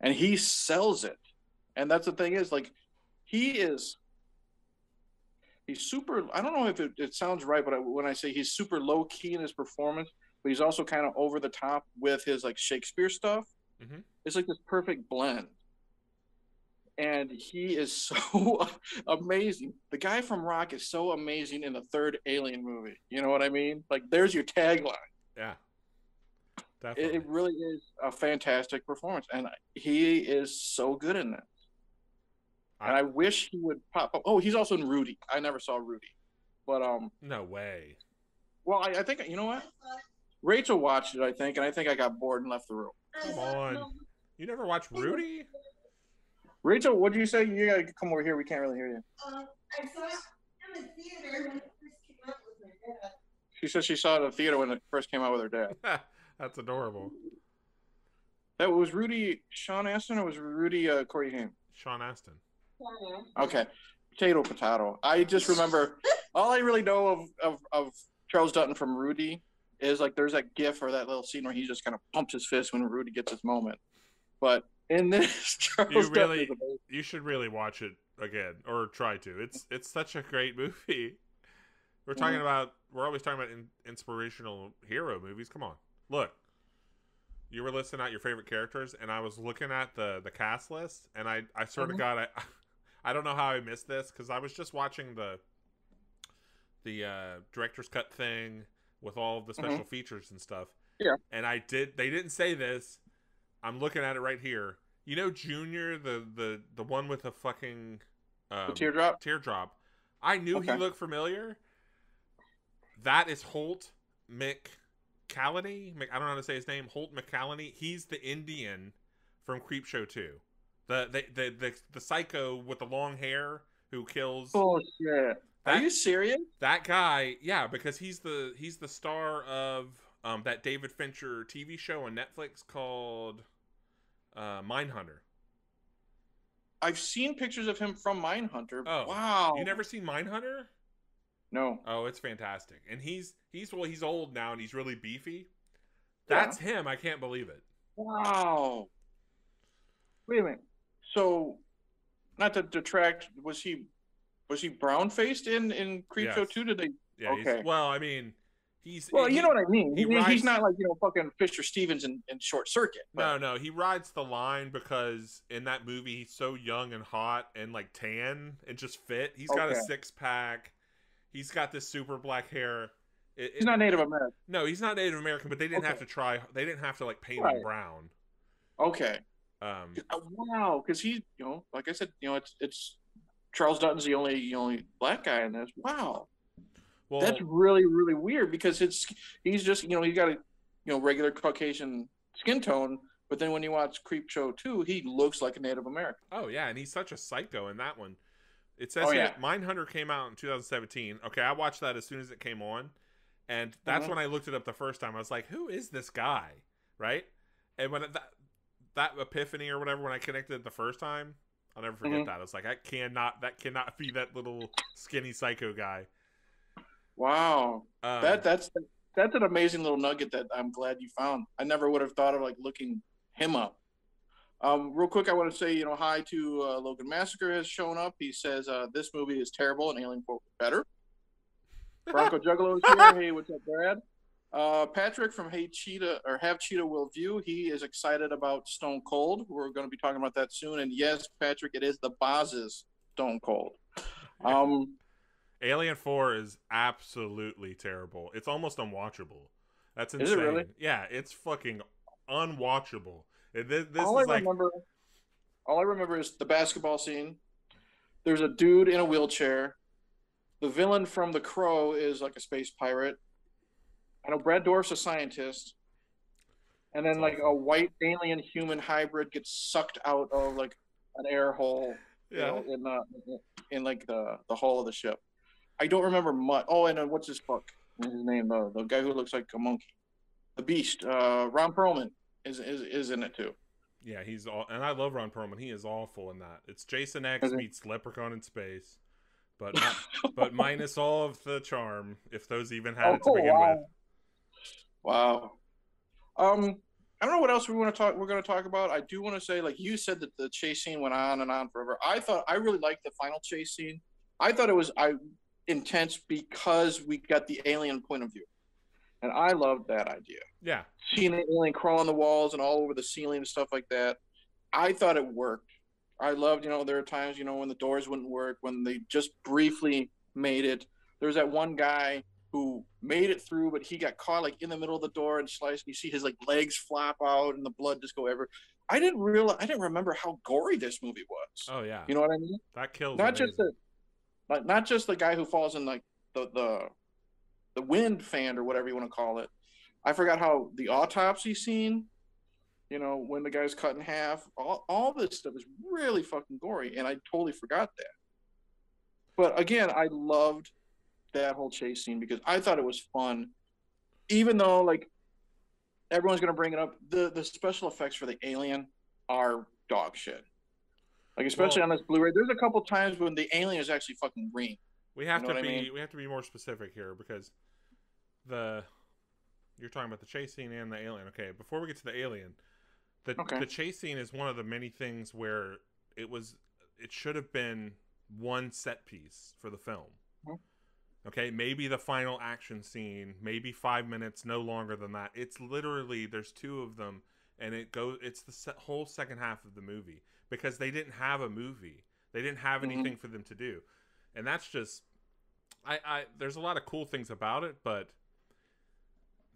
And he sells it. And that's the thing is like he is he's super I don't know if it, it sounds right, but I, when I say he's super low key in his performance, but he's also kind of over the top with his like Shakespeare stuff. Mhm. It's like this perfect blend. And he is so amazing. The guy from Roc is so amazing in the third Alien movie. You know what I mean? Like, there's your tagline. yeah, It, definitely. it really is a fantastic performance, and he is so good in that. And I wish he would pop up. Oh, he's also in Rudy. I never saw Rudy, but um, no way. well, I, I think you know what. Rachel watched it, I think, and I think I got bored and left the room. Come on. You never watched Rudy? Rachel, what did you say? You gotta come over here. We can't really hear you. Um, I saw it in the theater when it first came out with my dad. She said she saw it in the theater when it first came out with her dad. That's adorable. That was Rudy Sean Astin or was Rudy uh, Corey Haim? Sean Astin. Okay, potato potato. I just remember all I really know of, of of Charles Dutton from Rudy is like there's that gif or that little scene where he just kind of pumps his fist when Rudy gets his moment. But in this, Charles You really-. You should really watch it again, or try to. It's it's such a great movie. We're talking Mhm. about we're always talking about in, inspirational hero movies. Come on, look. You were listing out your favorite characters, and I was looking at the the cast list, and I I sort Mhm. of got I I don't know how I missed this because I was just watching the the uh, director's cut thing with all the special features and stuff. Yeah. And I did they didn't say this, I'm looking at it right here. You know, Junior, the the the one with the fucking um, The teardrop. teardrop. I knew he looked familiar. That is Holt McCallany. Mc, I don't know how to say his name. Holt McCallany. He's the Indian from Creepshow 2. The the, the the the psycho with the long hair who kills Bullshit. Are you serious? that guy. Yeah, because he's the he's the star of um, that David Fincher TV show on Netflix called uh, Mindhunter. I've seen pictures of him from Mindhunter. Oh, wow. You never seen Mindhunter? No. Oh, it's fantastic. And he's he's well, he's old now and he's really beefy. Yeah. That's him. I can't believe it. Wow. Wait a minute. So, not to detract, was he was he brown faced in in Creepshow Yes. two? Did they? Yeah. He's, Okay. well, I mean, he's Well, he- you know what I mean. he He, rides- he's not like you know fucking Fisher Stevens in, in Short Circuit. No, no, he rides the line because in that movie he's so young and hot and like tan and just fit. He's got a six pack. He's got this super black hair. It, He's it- not Native American. no, he's not Native American, but they didn't have to try. They didn't have to like paint him brown. Okay. Um, Wow, because he, you know, like I said, you know, it's it's Charles Dutton's the only the only black guy in this. Wow, well, that's really really weird because it's he's just you know he's got a you know regular Caucasian skin tone, but then when you watch Creepshow two, he looks like a Native American. Oh yeah, and he's such a psycho in that one. It says Oh, yeah. Mindhunter came out in 2017. Okay, I watched that as soon as it came on, and that's Mhm. when I looked it up the first time. I was like, "Who is this guy?" Right? And when that that epiphany or whatever, when I connected it the first time, I'll never forget Mhm. that. I was like, "I cannot. That cannot be that little skinny psycho guy." Wow, Um, that that's that's an amazing little nugget that I'm glad you found. I never would have thought of like looking him up. Um, real quick, I want to say you know hi to uh, Logan Massacre has shown up. He says uh, this movie is terrible and Alien Four was better. Bronco Juggalo is here. Hey, what's up, Brad? Uh, Patrick from Hey Cheetah or Have Cheetah Will View. He is excited about Stone Cold. We're going to be talking about that soon. And yes, Patrick, it is the Boz's Stone Cold. Um, Alien Four is absolutely terrible. It's almost unwatchable. That's insane. Is it really? Yeah, it's fucking unwatchable. This, this all is I like remember, all I remember is the basketball scene. There's a dude in a wheelchair. The villain from The Crow is like a space pirate. I know Brad Dourif's a scientist. And then That's like a white alien human hybrid gets sucked out of like an air hole, you yeah. know, in the in like the the hull of the ship. I don't remember much. Oh, and uh, what's his fuck? What's his name? The the guy who looks like a monkey, the Beast. Uh, Ron Perlman is is is in it too. Yeah, he's all, and I love Ron Perlman. He is awful in that. It's Jason X meets Leprechaun in space, but but minus all of the charm, if those even had it to Oh, begin wow. with. Wow. Um, I don't know what else we want to talk. We're going to talk about. I do want to say, like you said, that the chase scene went on and on forever. I thought I really liked the final chase scene. I thought it was I intense because we got the alien point of view, and I loved that idea. Yeah, Seeing the alien crawl on the walls and all over the ceiling and stuff like that. I thought it worked. I loved, you know, there are times, you know, when the doors wouldn't work, when they just briefly made it. There was that one guy who made it through, but he got caught like in the middle of the door and sliced. You see his like legs flop out and the blood just go ever. I didn't realize, I didn't remember how gory this movie was. oh yeah, You know what I mean? that kills. Not just amazing. the, like not just the guy who falls in like the the the wind fan or whatever you want to call it. I forgot how the autopsy scene, you know, when the guy's cut in half, all, all this stuff is really fucking gory, and I totally forgot that. But again, I loved that whole chase scene because I thought it was fun, even though like everyone's gonna bring it up. The the special effects for the alien are dog shit. Like especially Well- on this Blu-ray, there's a couple times when the alien is actually fucking green. we have you to be I mean? we have to be more specific here because the you're talking about the chase scene and the alien. Okay, before we get to the alien, the Okay. the chase scene is one of the many things where it was it should have been one set piece for the film. Mhm. Okay, maybe the final action scene, maybe five minutes, no longer than that. It's literally there's two of them, and it goes. It's the se- whole second half of the movie because they didn't have a movie. They didn't have Mhm. anything for them to do, and that's just. I, I there's a lot of cool things about it, but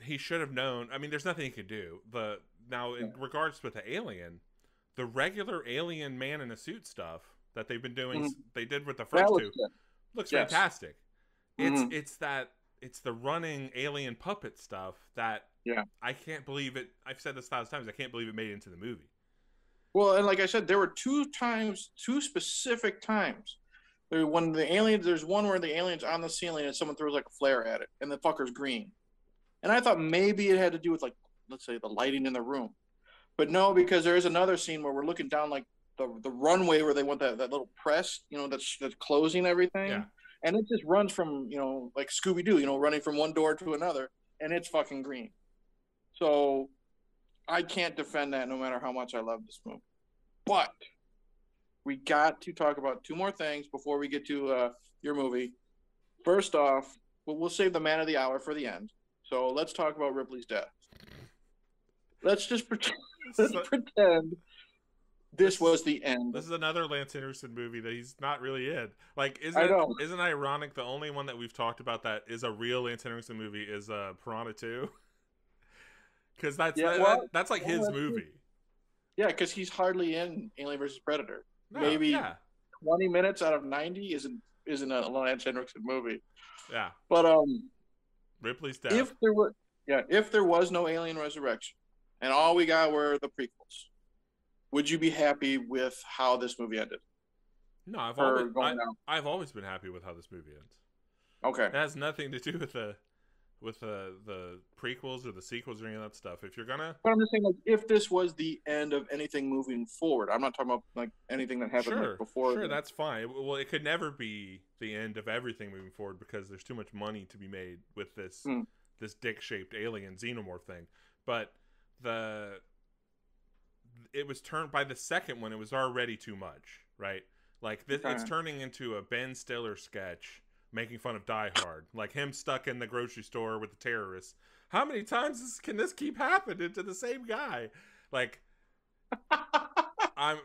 he should have known. I mean, there's nothing he could do. the now in regards with the alien, the regular alien man in a suit stuff that they've been doing, they did with the first two, good. looks Yes. fantastic. It's Mhm. it's that it's the running alien puppet stuff that Yeah. I can't believe it. I've said this a thousand times. I can't believe it made it into the movie. Well, and like I said, there were two times, two specific times. There, when the aliens, there's one where the alien's on the ceiling and someone throws like a flare at it, and the fucker's green. And I thought maybe it had to do with like, let's say, the lighting in the room, but no, because there is another scene where we're looking down like the the runway where they want that, that little press, you know, that's that's closing everything, Yeah. and it just runs from you know like Scooby Doo, you know, running from one door to another, and it's fucking green. So I can't defend that no matter how much I love this movie. But we got to talk about two more things before we get to uh, your movie. First off, we'll, we'll save the man of the hour for the end. So let's talk about Ripley's death. Let's just pretend, let's So- pretend this was the end. This is another Lance Henriksen movie that he's not really in. Like, isn't I it, isn't ironic? The only one that we've talked about that is a real Lance Henriksen movie is uh, Piranha Two, because that's Yeah, that- well, that- that's like well, his movie. Yeah, because he's hardly in Alien versus Predator. No, Maybe- yeah, 20 minutes out of 90 isn't isn't a Lance Henriksen movie. yeah. But um, Ripley's death. if there were yeah if there was no alien resurrection and all we got were the prequels would you be happy with how this movie ended no, I've or always I, I've always been happy with how this movie ends. okay It has nothing to do with the with the the prequels or the sequels or any of that stuff. If you're gonna but i'm just saying like if this was the end of anything moving forward i'm not talking about like anything that happened like, sure, before sure, that's fine. Well, it could never be the end of everything moving forward because there's too much money to be made with this Hmm. this dick shaped alien xenomorph thing. But the it was turned by the second one. It was already too much, right? Like this, it's turning into a Ben Stiller sketch making fun of Die Hard, like him stuck in the grocery store with the terrorists. How many times can this keep happening to the same guy? Like I'm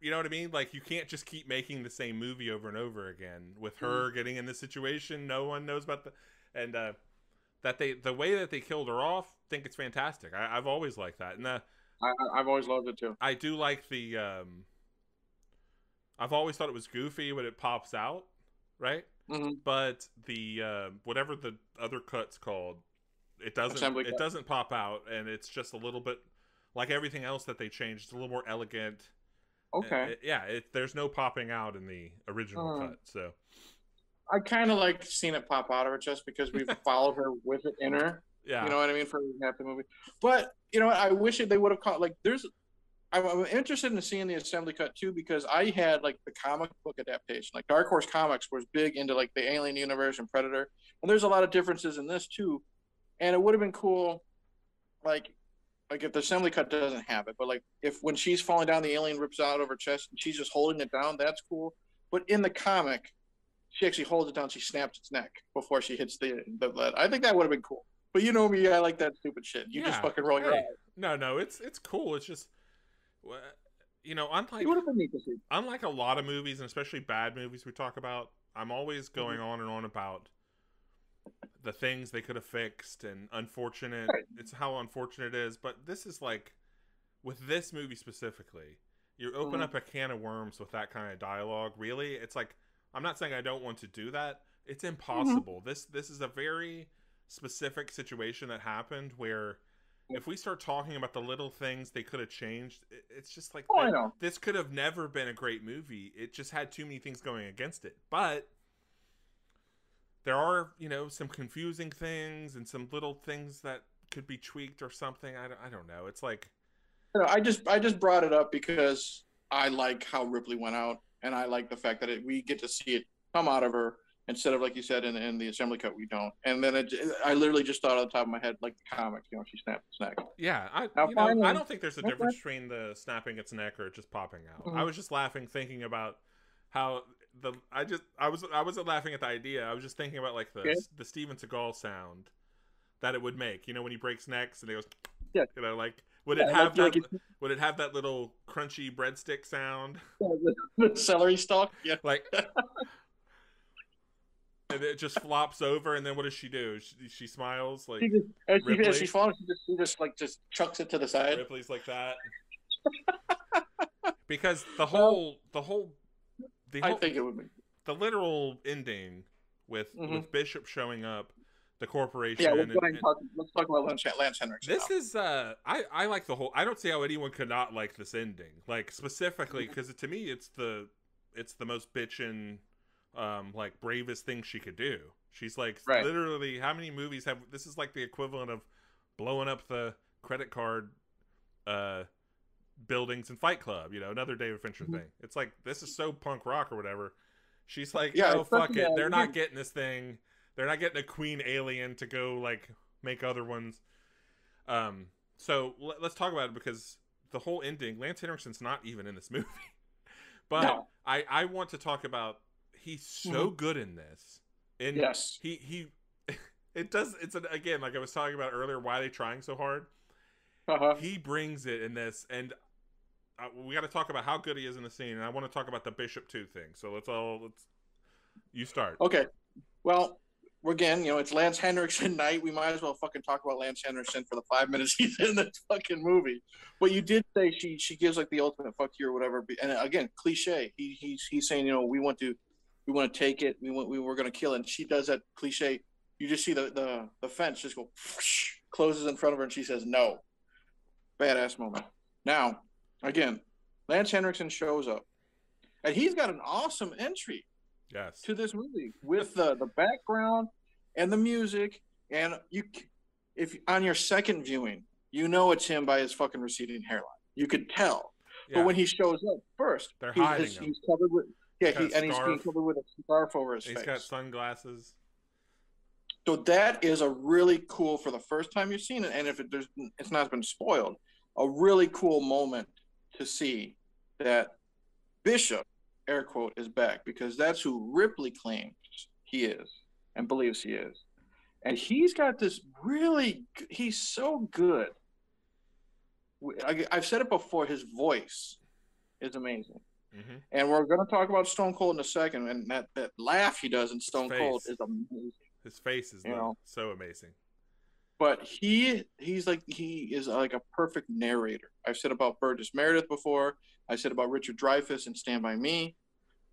you know what I mean? Like you can't just keep making the same movie over and over again with her getting in this situation no one knows about the and uh that they the way that they killed her off think it's fantastic. I, I've always liked that. And uh, I- i've always loved it too I do like the um I've always thought it was goofy when it pops out, right? Mhm. But the uh, whatever the other cut's called, it doesn't Assembly it cut. doesn't pop out and it's just a little bit like everything else that they changed, it's a little more elegant. okay Uh, it- yeah, it, there's no popping out in the original Oh. cut. So i kind of like seeing it pop out of her just because we've followed her with it in her yeah, You know what I mean for half the movie. But you know, what, I wish it, they would have caught like there's. I'm, interested in seeing the assembly cut too because I had like the comic book adaptation. Like Dark Horse Comics was big into like the Alien universe and Predator, and there's a lot of differences in this too. And it would have been cool, like, like if the assembly cut doesn't have it, but like if when she's falling down, the alien rips out of her chest and she's just holding it down. That's cool. But in the comic, she actually holds it down. She snaps its neck before she hits the the lead. I think that would have been cool. But you know me, I like that stupid shit. You just fucking roll your eyes. No, no, it's it's cool. It's just you know, unlike It been neat to see. unlike a lot of movies and especially bad movies we talk about, I'm always Mm-hmm. going on and on about the things they could have fixed and unfortunate. Right. It's how unfortunate it is, but this is like with this movie specifically, you open Mhm. up a can of worms with that kind of dialogue. Really, it's like I'm not saying I don't want to do that. It's Mm-hmm. impossible. This this is a very specific situation that happened where if we start talking about the little things they could have changed, it's just like Oh, this could have never been a great movie. It just had too many things going against it. But there are, you know, some confusing things and some little things that could be tweaked or something. I don't, I don't know. It's like, You know, I just I just brought it up because I like how Ripley went out, and I like the fact that it, we get to see it come out of her instead of like you said in, in the assembly cut we don't. And then it, I literally just thought on the top of my head like the comics, you know, she snapped its neck. yeah, I, Now, you know, I don't think there's a Okay. difference between the snapping its neck or just popping out. I Mhm. was just laughing thinking about how the I just I was I wasn't laughing at the idea. I was just thinking about like the Okay. the Steven Seagal sound that it would make. You know, when he breaks necks and he goes, Yeah. you know, like would Yeah, it have that? like would it have that little crunchy breadstick sound? the celery stalk. Yeah. Like, and it just flops over, and then what does she do? She, she smiles like She just, as, she, as she's falling, she just, she just like just chucks it to the side. Ripley's like that. because the whole, the whole, the I think it would be. the literal ending with Mhm. with Bishop showing up, the corporation. Yeah, let's and- and talk. Let's talk about Lance, Lance Henriksen. This now. is uh I I like the whole I don't see how anyone could not like this ending. Like specifically Mm-hmm. because to me it's the it's the most bitchin' um like bravest thing she could do. She's like Right. literally how many movies have this is like the equivalent of blowing up the credit card uh buildings in Fight Club, you know, another David Fincher Mhm. thing. It's like this is so punk rock or whatever. She's like, Yeah, oh fuck it. They're not getting this thing. They're not getting a queen alien to go like make other ones. Um, so let, us talk about it because the whole ending, Lance Henriksen's not even in this movie. but No. I I want to talk about he's so good in this. And yes. he he it does it's an, again like I was talking about earlier why are they trying so hard? Uh-huh. He brings it in this and uh, we got to talk about how good he is in the scene and I want to talk about the Bishop 2 thing. So let's all let's you start. Okay. Well, we're again, you know, it's Lance Henriksen night. We might as well fucking talk about Lance Henriksen for the five minutes he's in this fucking movie. But you did say she she gives like the ultimate fuck you or whatever. And again, cliche. He he's he's saying, you know, we want to we want to take it. We want we were gonna kill it. And she does that cliche. You just see the the, the fence just go whoosh, closes in front of her and she says no. Badass moment. Now, again, Lance Henriksen shows up. And he's got an awesome entry Yes. to this movie with the the background and the music and you if on your second viewing you know it's him by his fucking receding hairline you could tell Yeah. but when he shows up first They're he's, hiding him. he's covered with yeah he, and he's being covered with a scarf over his He's face. He's got sunglasses. so that is a really cool for the first time you've seen it and if it there's it's not been spoiled a really cool moment to see that bishop air quote is back because that's who ripley claims he is and believes he is. And he's got this really he's so good. I, i've said it before his voice is amazing hmm and we're going to talk about stone cold in a second and that, that laugh he does in stone cold is amazing His face is so amazing. but he he's like he is like a perfect narrator. I've said about Burgess Meredith before. I said about Richard Dreyfuss and Stand by Me.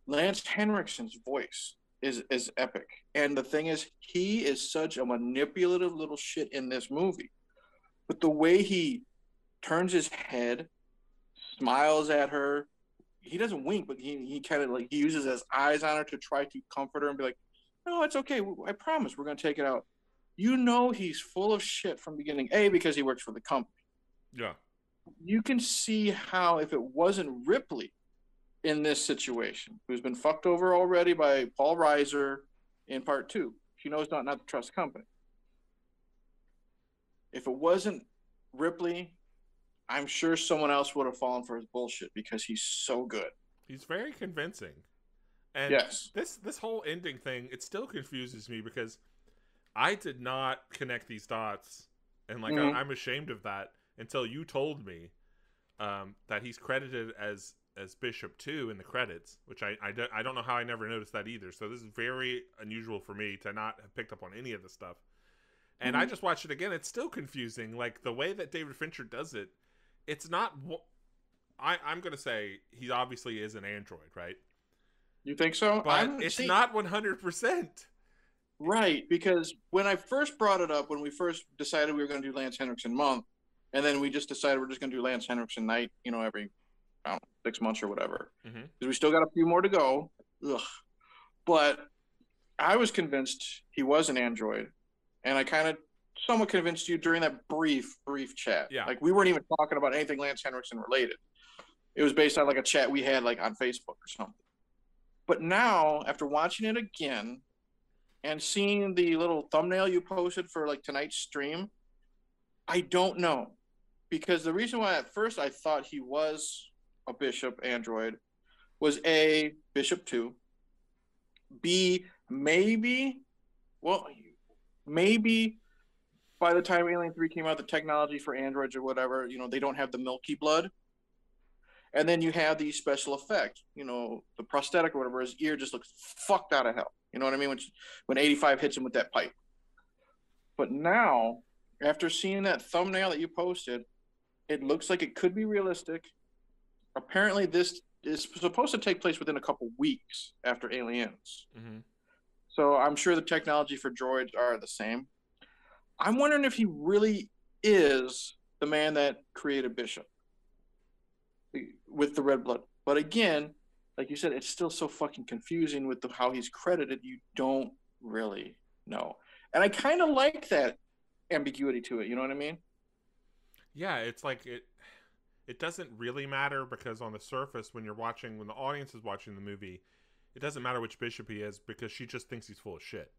Lance Henriksen's voice is is epic, and the thing is, he is such a manipulative little shit in this movie. But the way he turns his head, smiles at her, he doesn't wink, but he he kind of like he uses his eyes on her to try to comfort her and be like, "No, it's okay. I promise, we're gonna take it out." you know he's full of shit from beginning a because he works for the company Yeah. you can see how if it wasn't ripley in this situation who's been fucked over already by paul reiser in part two she knows not not to trust company if it wasn't ripley i'm sure someone else would have fallen for his bullshit because he's so good He's very convincing. And yes this this whole ending thing, it still confuses me because I did not connect these dots, and like Mhm. I, I'm ashamed of that until you told me um, that he's credited as as Bishop too in the credits, which I I don't, I don't know how I never noticed that either. So this is very unusual for me to not have picked up on any of this stuff. And I Mhm. just watched it again. It's still confusing. Like the way that David Fincher does it, it's not. I, I'm gonna say he obviously is an android, right? you think so But it's see- not 100. percent Right, because when I first brought it up, when we first decided we were going to do Lance Henriksen month, and then we just decided we're just going to do Lance Henriksen night, you know, every I don't know, six months or whatever, because Mhm. we still got a few more to go. Ugh. But I was convinced he was an android, and I kind of somewhat convinced you during that brief, brief chat. Yeah. like we weren't even talking about anything Lance Henriksen related. It was based on like a chat we had like on Facebook or something. But now, after watching it again and seeing the little thumbnail you posted for like tonight's stream, I don't know. Because the reason why at first I thought he was a Bishop android was A, Bishop 2, B, maybe, well, maybe by the time Alien 3 came out, the technology for androids or whatever, you know, they don't have the milky blood. And then you have the special effect, you know, the prosthetic or whatever, his ear just looks fucked out of hell. You know what I mean? When when 85 hits him with that pipe. But now, after seeing that thumbnail that you posted, it looks like it could be realistic. Apparently, this is supposed to take place within a couple weeks after Aliens. hmm So I'm sure the technology for droids are the same. I'm wondering if he really is the man that created Bishop with the red blood. But again, like you said, it's still so fucking confusing with the, how he's credited. You don't really know. And I kind of like that ambiguity to it. You know what I mean? Yeah, it's like it. It doesn't really matter because on the surface, when you're watching, when the audience is watching the movie, it doesn't matter which bishop he is because she just thinks he's full of shit.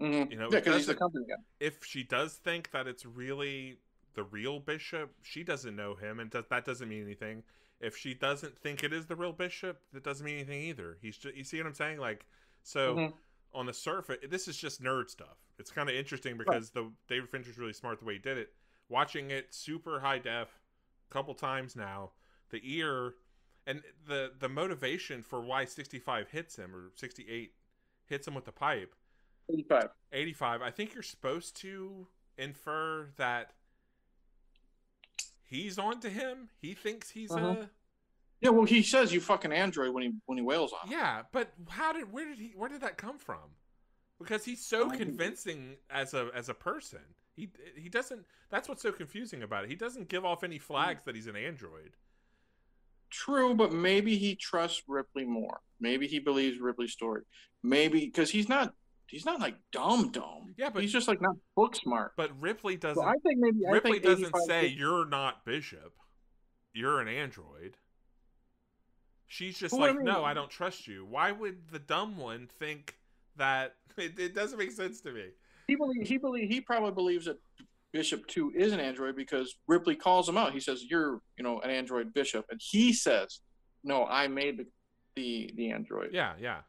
Mm-hmm. You know, yeah, because he's the company guy. if she does think that it's really the real bishop, she doesn't know him, and does, that doesn't mean anything. If she doesn't think it is the real bishop, that doesn't mean anything either. He's just, you see what I'm saying? Like, so Mhm. on the surface, this is just nerd stuff. It's kind of interesting because the David Fincher's really smart the way he did it. Watching it super high def, a couple times now, the ear and the the motivation for why 65 hits him or 68 hits him with the pipe 85. 85 i think you're supposed to infer that he's on to him he thinks he's Uh-huh. a Yeah, well, he says you fucking android when he when he wails on. him. yeah but how did where did he where did that come from because he's so I- convincing as a as a person he he doesn't that's what's so confusing about it he doesn't give off any flags that he's an android True, but maybe he trusts Ripley more. Maybe he believes Ripley's story. Maybe because he's not he's not like dumb dumb. yeah but he's just like not book smart. but ripley doesn't So I think maybe I ripley think doesn't 85 say you're not bishop you're an android she's just Well, what I like mean- no i don't trust you why would the dumb one think that it, it doesn't make sense to me he believe, he believe, he probably believes that Bishop Two is an android because Ripley calls him out. He says you're you know an android Bishop, and he says no, I made the the, the android. yeah yeah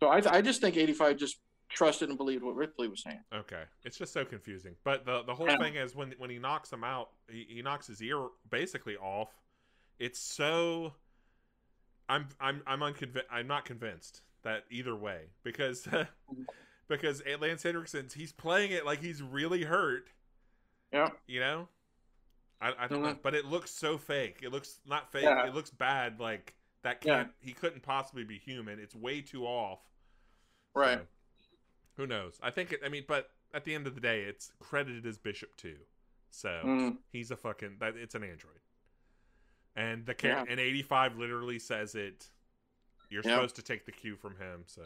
So I I just think 85 just trusted and believed what Ripley was saying. Okay, it's just so confusing. But the the whole Yeah. thing is when when he knocks him out, he, he knocks his ear basically off. It's so. I'm I'm I'm unconvinced. I'm not convinced that either way because because Lance Henriksen's he's playing it like he's really hurt. Yeah. You know. I, I don't know, Mhm. but it looks so fake. It looks not fake. Yeah. It looks bad. Like that Yeah. can't. He couldn't possibly be human. It's way too off. Right. So, who knows? I think it. I mean, but at the end of the day, it's credited as Bishop too. So Mm. he's a fucking. That it's an android. And the Yeah. and eighty five literally says it. You're Yeah. supposed to take the cue from him. So,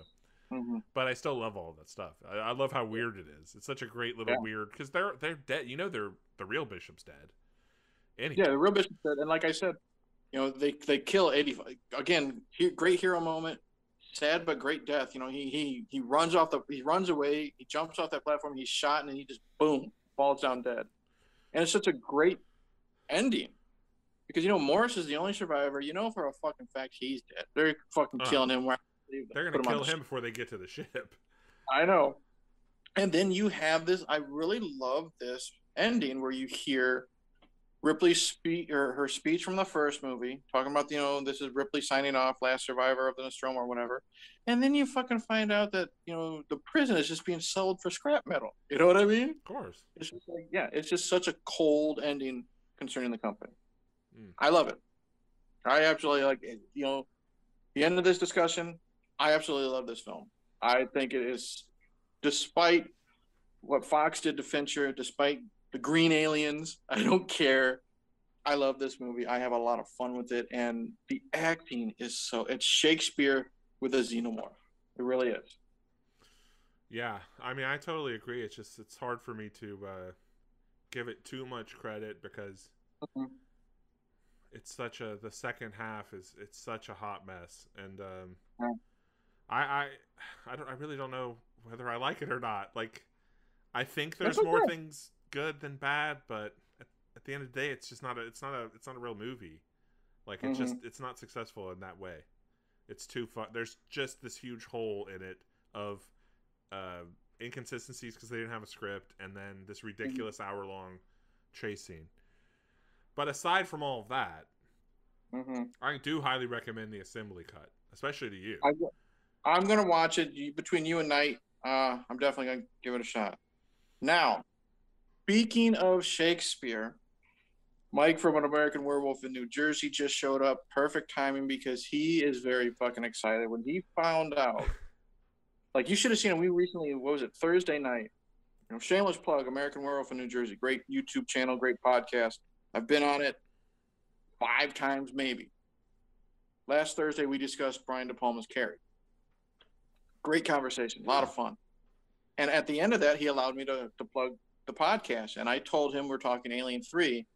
Mhm. but I still love all that stuff. I, I love how weird it is. It's such a great little Yeah. weird because they're they're dead. You know, they're the real Bishop's dead. Anyway. Yeah, the real Bishop said, and like I said, you know, they they kill 85 again. He, great hero moment, sad but great death. You know, he he he runs off the he runs away, he jumps off that platform, he's shot, and then he just boom falls down dead. And it's such a great ending because you know Morris is the only survivor. You know for a fucking fact he's dead. They're fucking Uh, killing him. They're gonna kill him before they get to the ship. I know. And then you have this. I really love this ending where you hear Ripley's speech or her speech from the first movie, talking about you know this is Ripley signing off, last survivor of the Nostromo or whatever, and then you fucking find out that you know the prison is just being sold for scrap metal. You know what I mean? Of course. It's just like yeah, it's just such a cold ending concerning the company. Mm. I love it. I absolutely like it. You know, the end of this discussion. I absolutely love this film. I think it is, despite what Fox did to Fincher, despite the Green Aliens, I don't care. I love this movie. I have a lot of fun with it, and the acting is so. It's Shakespeare with a xenomorph. It really is. Yeah, I mean, I totally agree. It's just it's hard for me to uh, give it too much credit because Mhm. it's such a the second half is it's such a hot mess, and um, Yeah. I I I don't I really don't know whether I like it or not. Like, I think there's That's more things good than bad, but at, at the end of the day, it's just not a it's not a it's not a real movie. Like, it's just it's not successful in that way. It's too fun. There's just this huge hole in it of uh, inconsistencies because they didn't have a script, and then this ridiculous hour long chase scene. But aside from all of that, hmm I do highly recommend the assembly cut, especially to you. I, I'm gonna watch it between you and Knight. Uh, I'm definitely gonna give it a shot. Now, speaking of Shakespeare, Mike from An American Werewolf in New Jersey just showed up. Perfect timing because he is very fucking excited when he found out. Like you should have seen him. We recently, what was it, Thursday night? You know, shameless plug, American Werewolf in New Jersey. Great YouTube channel, great podcast. I've been on it five times maybe. Last Thursday we discussed Brian De Palma's Carrie. Great conversation, a lot of fun. And at the end of that, he allowed me to, to plug the podcast. And I told him we're talking Alien 3.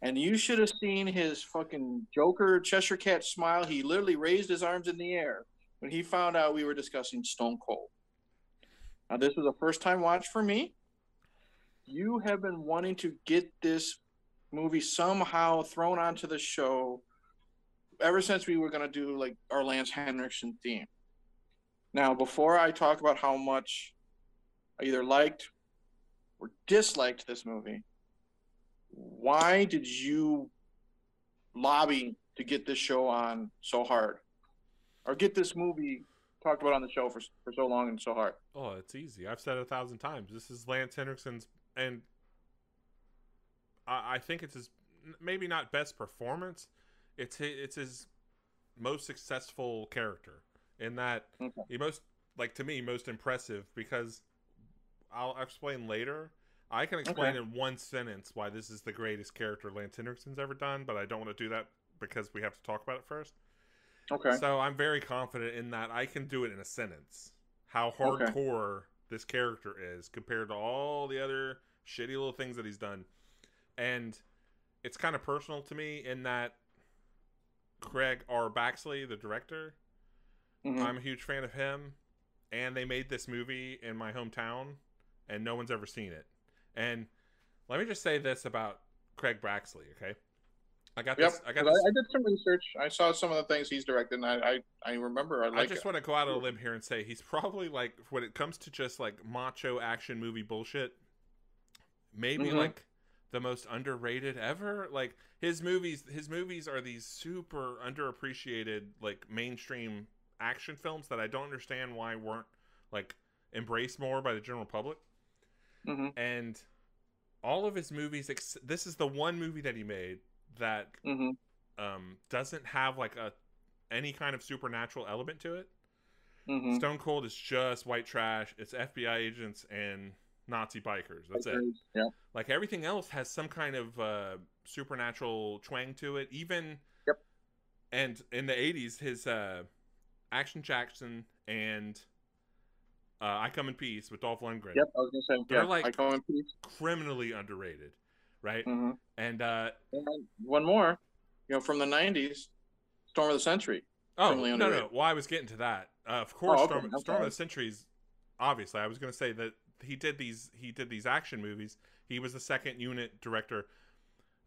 And you should have seen his fucking Joker Cheshire Cat smile. He literally raised his arms in the air when he found out we were discussing Stone Cold. Now, this was a first time watch for me. You have been wanting to get this movie somehow thrown onto the show ever since we were going to do like our Lance Henriksen theme. Now, before I talk about how much I either liked or disliked this movie, why did you lobby to get this show on so hard or get this movie talked about on the show for, for so long and so hard? Oh, it's easy. I've said it a thousand times. This is Lance Henriksen's, and I, I think it's his maybe not best performance. It's his, it's his most successful character in that Okay. he most like to me most impressive because I'll explain later. I can explain Okay. in one sentence why this is the greatest character Lance Henriksen's ever done, but I don't want to do that because we have to talk about it first. Okay. So I'm very confident in that I can do it in a sentence. How Okay. hardcore this character is compared to all the other shitty little things that he's done. And it's kind of personal to me in that Craig R. Baxley, the director, Mhm. I'm a huge fan of him. And they made this movie in my hometown, and no one's ever seen it. And let me just say this about Craig Baxley, okay? I got Yep. this. I got this. I, I did some research. I saw some of the things he's directed, and I I, I remember I like I just it. want to go out on a limb here and say he's probably like when it comes to just like macho action movie bullshit, maybe Mhm. like the most underrated ever. Like his movies, his movies are these super underappreciated like mainstream action films that I don't understand why weren't like embraced more by the general public. Mhm. And all of his movies, ex- this is the one movie that he made that hmm um, doesn't have like a any kind of supernatural element to it. hmm Stone Cold is just white trash. It's FBI agents and Nazi bikers. That's it. Yeah. Like everything else has some kind of uh, supernatural twang to it. Even Yep. And in the '80s, his uh, Action Jackson and uh, I Come in Peace with Dolph Lundgren, Yep. I was gonna say. They're yeah, like- I go in peace. criminally underrated, right? hmm And uh, And one more, you know, from the '90s, Storm of the Century. Oh no, no. Well, I was getting to that. Uh, of course, Oh, okay. Storm, I'm Storm of the Centuries. Obviously, I was going to say that he did these. He did these action movies. He was the second unit director.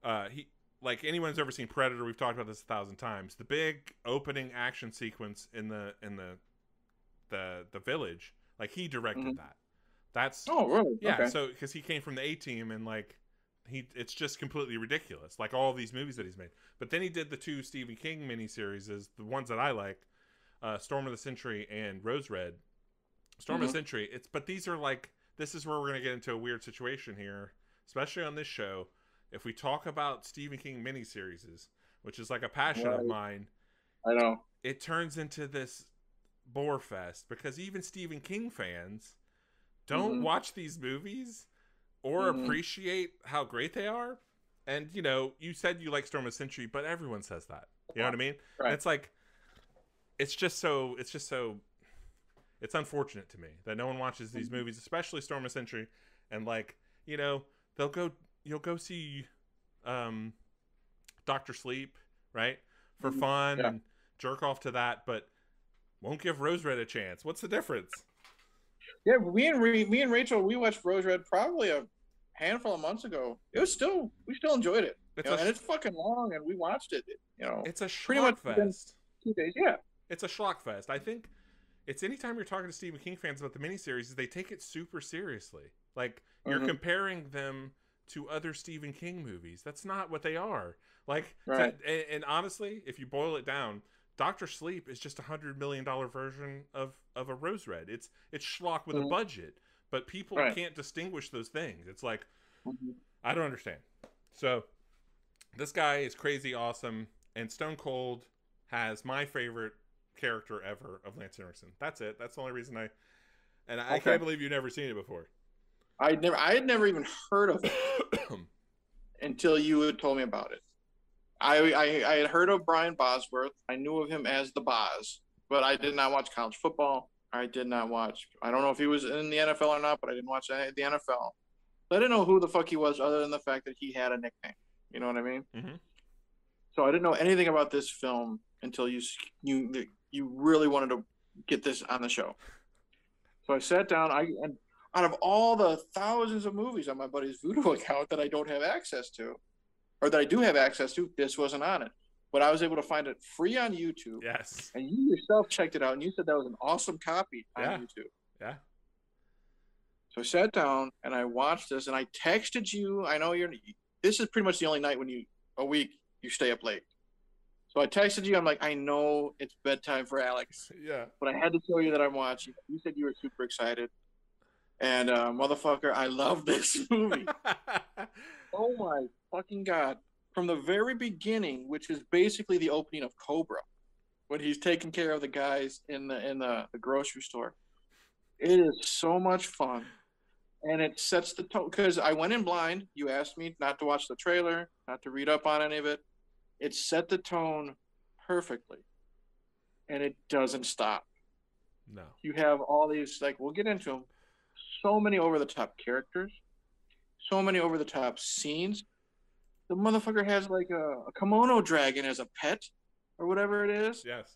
Uh, he like anyone who's ever seen Predator. We've talked about this a thousand times. The big opening action sequence in the in the the the village. Like he directed Mhm. that. That's Oh, really? yeah. Okay. So because he came from the A team and like he, it's just completely ridiculous. Like all these movies that he's made. But then he did the two Stephen King miniseries, is the ones that I like, uh, Storm of the Century and Rose Red. Storm of Mhm. the Century. It's but these are like this is where we're gonna get into a weird situation here, especially on this show. If we talk about Stephen King miniseries, which is like a passion of mine, I know. it turns into this bore fest because even Stephen King fans don't Mhm. watch these movies or Mhm. appreciate how great they are. And you know, you said you like Storm of Century, but everyone says that. You know what I mean? Right. it's like it's just so it's just so it's unfortunate to me that no one watches these Mhm. movies, especially Storm of Century, and like, you know, they'll go you'll go see um Doctor Sleep, right? For Mhm. fun Yeah. and jerk off to that, but won't give Rose Red a chance. What's the difference? Yeah, me and Re- me and Rachel, we watched Rose Red probably a handful of months ago. It was still, we still enjoyed it. It's you know, and it's fucking long, and we watched it. You know, it's a pretty much fest. two days. Yeah. It's a schlock fest. I think it's anytime you're talking to Stephen King fans about the miniseries, is they take it super seriously. Like you're Mhm. comparing them to other Stephen King movies. That's not what they are. Like, Right. and, and honestly, if you boil it down, Doctor Sleep is just a hundred million dollar version of of a Rose Red. It's it's schlock with a Mhm. budget, but people Right. can't distinguish those things. It's like Mhm. I don't understand. So this guy is crazy awesome, and Stone Cold has my favorite character ever of Lance Henriksen. That's it. That's the only reason I. And I Okay. can't believe you've never seen it before. I never, I had never even heard of it until you had told me about it. I, I, I had heard of Brian Bosworth. I knew of him as the Boz, but I did not watch college football. I did not watch. I don't know if he was in the NFL or not, but I didn't watch the NFL. So I didn't know who the fuck he was, other than the fact that he had a nickname. You know what I mean? Mhm. So I didn't know anything about this film until you you you really wanted to get this on the show. So I sat down. I and out of all the thousands of movies on my buddy's Vudu account that I don't have access to, or that I do have access to, this wasn't on it. But I was able to find it free on YouTube, Yes. and you yourself checked it out, and you said that was an awesome copy on Yeah. YouTube. Yeah. So I sat down and I watched this, and I texted you. I know you're. This is pretty much the only night when you a week you stay up late. So I texted you. I'm like, I know it's bedtime for Alex, Yeah. but I had to tell you that I'm watching. You said you were super excited, and uh, motherfucker, I love this movie. oh my fucking god! From the very beginning, which is basically the opening of Cobra, when he's taking care of the guys in the in the, the grocery store. It is so much fun, and it sets the tone. Because I went in blind. You asked me not to watch the trailer, not to read up on any of it. It set the tone perfectly, and it doesn't stop no. you have all these like we'll get into them so many over the top characters so many over the top scenes the motherfucker has like a, a kimono dragon as a pet or whatever it is Yes.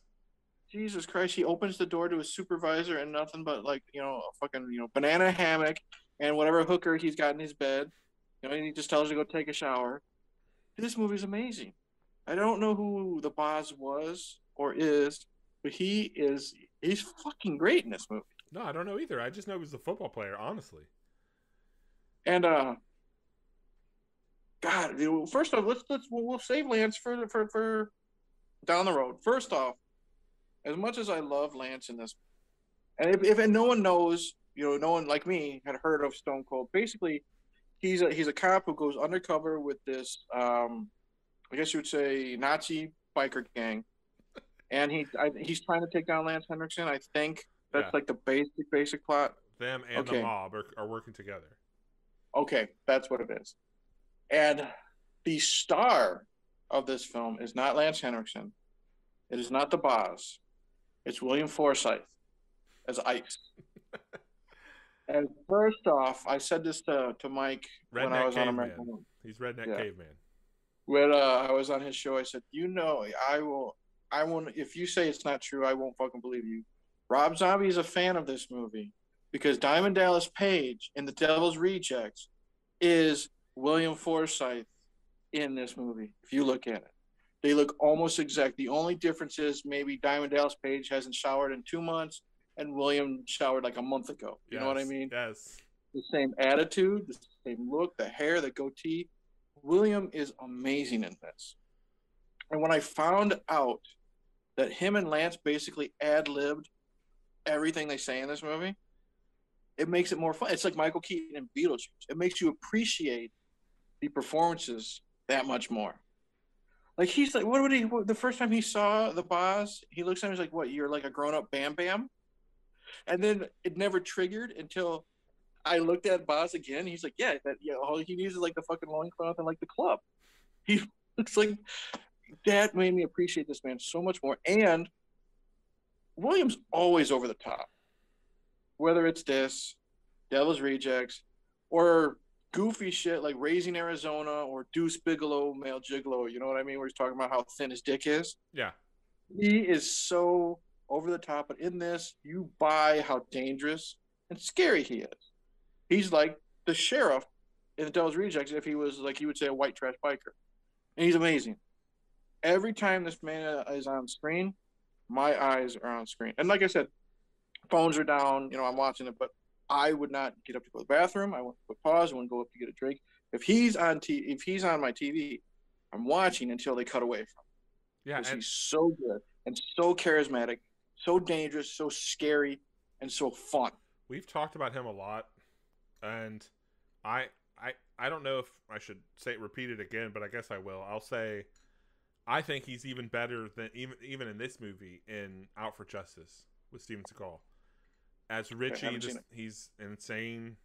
jesus christ he opens the door to his supervisor and nothing but like you know a fucking you know banana hammock and whatever hooker he's got in his bed you know and he just tells you to go take a shower this movie's amazing i don't know who the Boz was or is but he is he's fucking great in this movie No, I don't know either. I just know he was a football player, honestly. And uh, God, you know, first off, let's let's we'll, we'll save Lance for for for down the road. First off, as much as I love Lance in this, and if, if and no one knows, you know, no one like me had heard of Stone Cold. Basically, he's a he's a cop who goes undercover with this, um, I guess you would say, Nazi biker gang, and he I, he's trying to take down Lance Henriksen. I think that's Yeah. like the basic basic plot. Them and Okay. the mob are, are working together. Okay, that's what it is. And the star of this film is not Lance Henriksen. It is not the Boz. It's William Forsythe as Ice. and first off, I said this to, to Mike when I Redneck was on caveman. American. He's redneck Yeah. caveman. When uh, I was on his show, I said, "You know, I will. I won't. If you say it's not true, I won't fucking believe you." Rob Zombie is a fan of this movie because Diamond Dallas Page in The Devil's Rejects is William Forsythe in this movie. If you look at it, they look almost exact. The only difference is maybe Diamond Dallas Page hasn't showered in two months, and William showered like a month ago. You know what I mean? Yes. the same attitude, the same look, the hair, the goatee. William is amazing in this. And when I found out that him and Lance basically ad libbed everything they say in this movie, it makes it more fun. It's like Michael Keaton and Beetlejuice. It makes you appreciate the performances that much more. Like he's like, what would he? What, the first time he saw the Boz, he looks at him. He's like, "What? You're like a grown up Bam Bam." And then it never triggered until I looked at Boz again. He's like, yeah, that yeah, all he needs is like the fucking loincloth and like the club. He looks like that made me appreciate this man so much more. And Williams always over the top. Whether it's this, Devil's Rejects, or goofy shit like Raising Arizona or Deuce Bigalow, Male Gigolo, you know what I mean? Where he's talking about how thin his dick is. Yeah. He is so over the top, but in this, you buy how dangerous and scary he is. He's like the sheriff in the Devil's Rejects if he was like you would say a white trash biker, and he's amazing. Every time this man uh, is on screen, my eyes are on screen, and like I said, phones are down. You know, I'm watching it, but I would not get up to go to the bathroom. I wouldn't put pause. I wouldn't go up to get a drink. If he's on t- if he's on my TV, I'm watching until they cut away from. Him. Yeah. And, he's so good. and so charismatic, so dangerous, so scary, and so fun. We've talked about him a lot, and I I I don't know if I should say it, repeat it again, but I guess I will. I'll say I think he's even better than even even in this movie in Out for Justice with Steven Seagal. As Richie, haven't this, he's insane.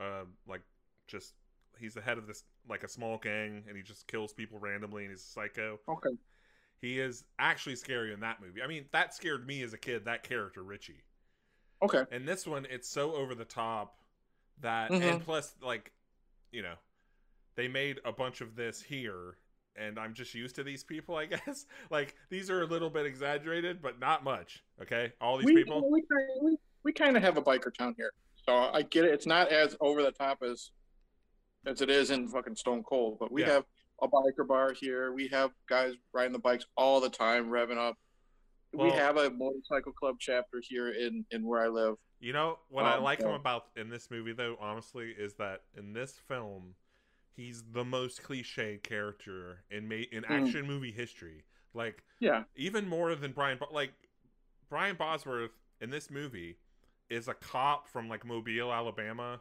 Uh, like just he's the head of this like a small gang, and he just kills people randomly, and he's a psycho. Okay. He is actually scary in that movie. I mean, that scared me as a kid. That character, Richie. Okay. And this one, it's so over the top that, Mhm. and plus, like, you know, they made a bunch of this here, and I'm just used to these people, I guess. like, these are a little bit exaggerated, but not much. Okay, all these we, people. We, we, we kind of have a biker town here, so I get it. It's not as over the top as as it is in fucking Stone Cold, but we Yeah. have a biker bar here. We have guys riding the bikes all the time, revving up. we have a motorcycle club chapter here in in where I live. You know what I Um, like him about in this movie, though, honestly, is that in this film, he's the most cliche character in ma- in Mm. action movie history. Like, Yeah. even more than Brian. Bo- like, Brian Bosworth in this movie is a cop from like Mobile, Alabama,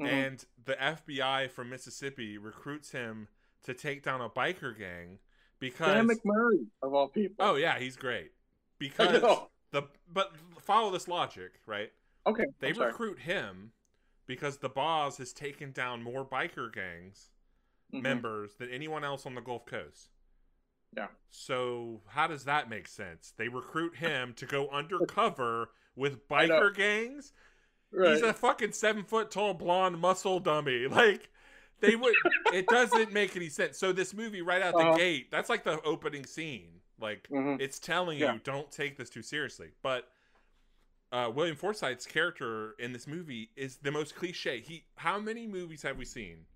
Mhm. and the FBI from Mississippi recruits him to take down a biker gang because. Sam McMurray of all people. Oh yeah, he's great. Because the but follow this logic, right? Okay. They I'm sorry. recruit him because the Boz has taken down more biker gangs Mhm. members than anyone else on the Gulf Coast. Yeah. So how does that make sense? They recruit him to go undercover with biker gangs. Right. He's a fucking seven foot tall blonde muscle dummy. Like they would. it doesn't make any sense. So this movie right out the Uh-huh. gate, that's like the opening scene. Like Mhm. it's telling Yeah. you don't take this too seriously. But uh, William Forsythe's character in this movie is the most cliche. He how many movies have we seen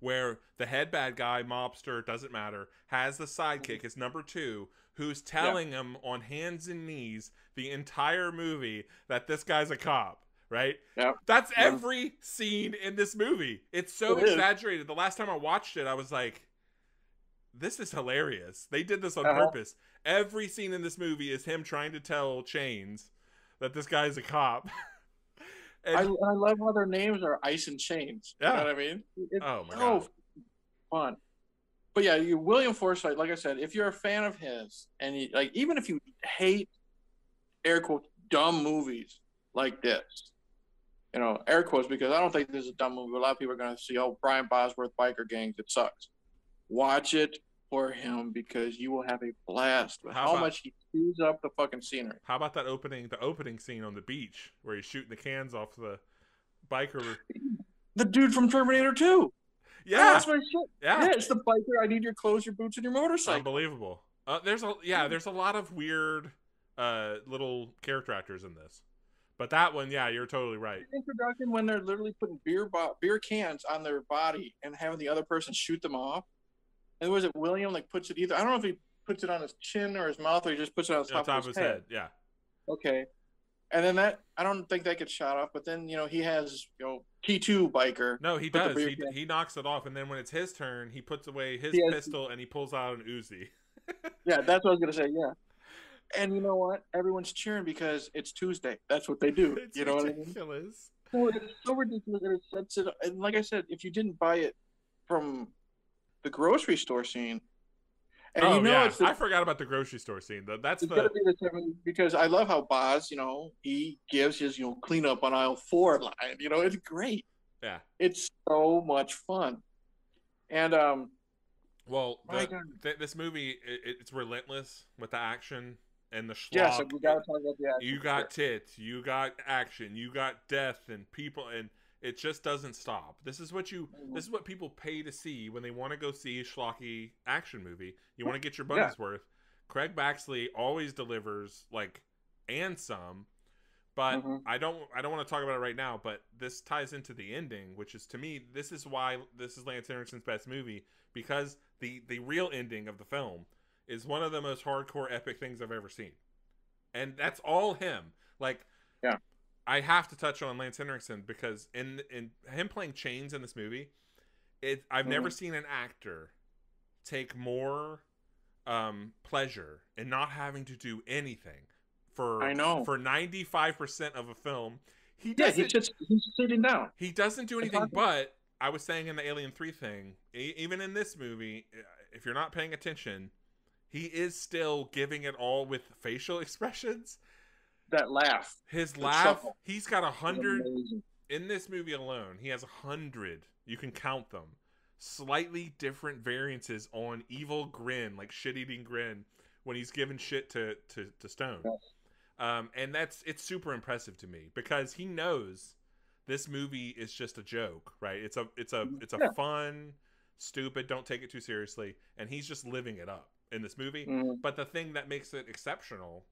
where the head bad guy, mobster, doesn't matter, has the sidekick, his number two, who's telling him on hands and knees the entire movie that this guy's a cop, right? Yeah. That's Yeah. every scene in this movie. It's so It is. exaggerated. The last time I watched it, I was like, this is hilarious. They did this on Uh-huh. purpose. Every scene in this movie is him trying to tell Chains that this guy's a cop. and, I, I love how their names are Ice and Chains. Yeah. You know what I mean? It's Oh, my so God. fun. But yeah, you William Forsythe, like I said, if you're a fan of his, and you, like even if you hate air quotes dumb movies like this, you know, air quotes because I don't think this is a dumb movie. A lot of people are gonna see, oh, Brian Bosworth biker gangs, it sucks. Watch it for him because you will have a blast with How how, about- much he chews up the fucking scenery. how about that opening, the opening scene on the beach where he's shooting the cans off the biker? The dude from Terminator 2. Yeah, That's my shit. yeah, Yeah, it's the biker. I need your clothes, your boots, and your motorcycle. unbelievable. Uh, there's a yeah, there's a lot of weird uh, little character actors in this, but that one, yeah, you're totally right. Introduction when they're literally putting beer bo- beer cans on their body and having the other person shoot them off. And was it William like puts it either? I don't know if he puts it on his chin or his mouth or he just puts it on the On top, of his, head. yeah. Okay. And then that I don't think that gets shot off, but then you know he has you know T two biker. No, he does. He, he knocks it off, and then when it's his turn, he puts away his has- pistol and he pulls out an Uzi. Yeah, that's what I was gonna say. Yeah. And you know what? Everyone's cheering because it's Tuesday. That's what they do. It's you know what I mean? ridiculous. So it's so ridiculous it sets it. And like I said, if you didn't buy it from the grocery store scene, and oh you know yeah, it's, the, I forgot about the grocery store scene. Though. That's the be the because I love how Boz, you know, he gives his you know cleanup on aisle four line. You know, it's great. yeah. It's so much fun, and um, Well, the, th- this movie it, it's relentless with the action and the schlock. yeah, so we gotta talk about the action. you got tits, you got action, you got death and people, and it just doesn't stop. This is what you. Mhm. This is what people pay to see when they want to go see a schlocky action movie. You want to get your money's worth. Craig Baxley always delivers, like, and some. But Mhm. I don't. I don't want to talk about it right now. But this ties into the ending, which is to me, this is why this is Lance Henriksen's best movie because the the real ending of the film is one of the most hardcore epic things I've ever seen. And that's all him. Like Yeah. I have to touch on Lance Henriksen because in in him playing Chains in this movie, it I've never Mhm. seen an actor take more um, pleasure in not having to do anything for I know. for ninety five percent of a film. He Yeah, doesn't. he's just he's sitting down. He doesn't do anything, but I was saying in the Alien 3 thing, e- even in this movie, uh, if you're not paying attention, he is still giving it all with facial expressions. That laugh. His laugh, chuckle. he's got a hundred in this movie alone. He has a hundred. You can count them. Slightly different variances on evil grin, like shit eating grin, when he's giving shit to to, to Stone. Yes. Um, and that's it's super impressive to me because he knows this movie is just a joke, right? It's a it's a it's a Yeah. fun, stupid, don't take it too seriously, and he's just living it up in this movie. Mm, But the thing that makes it exceptional,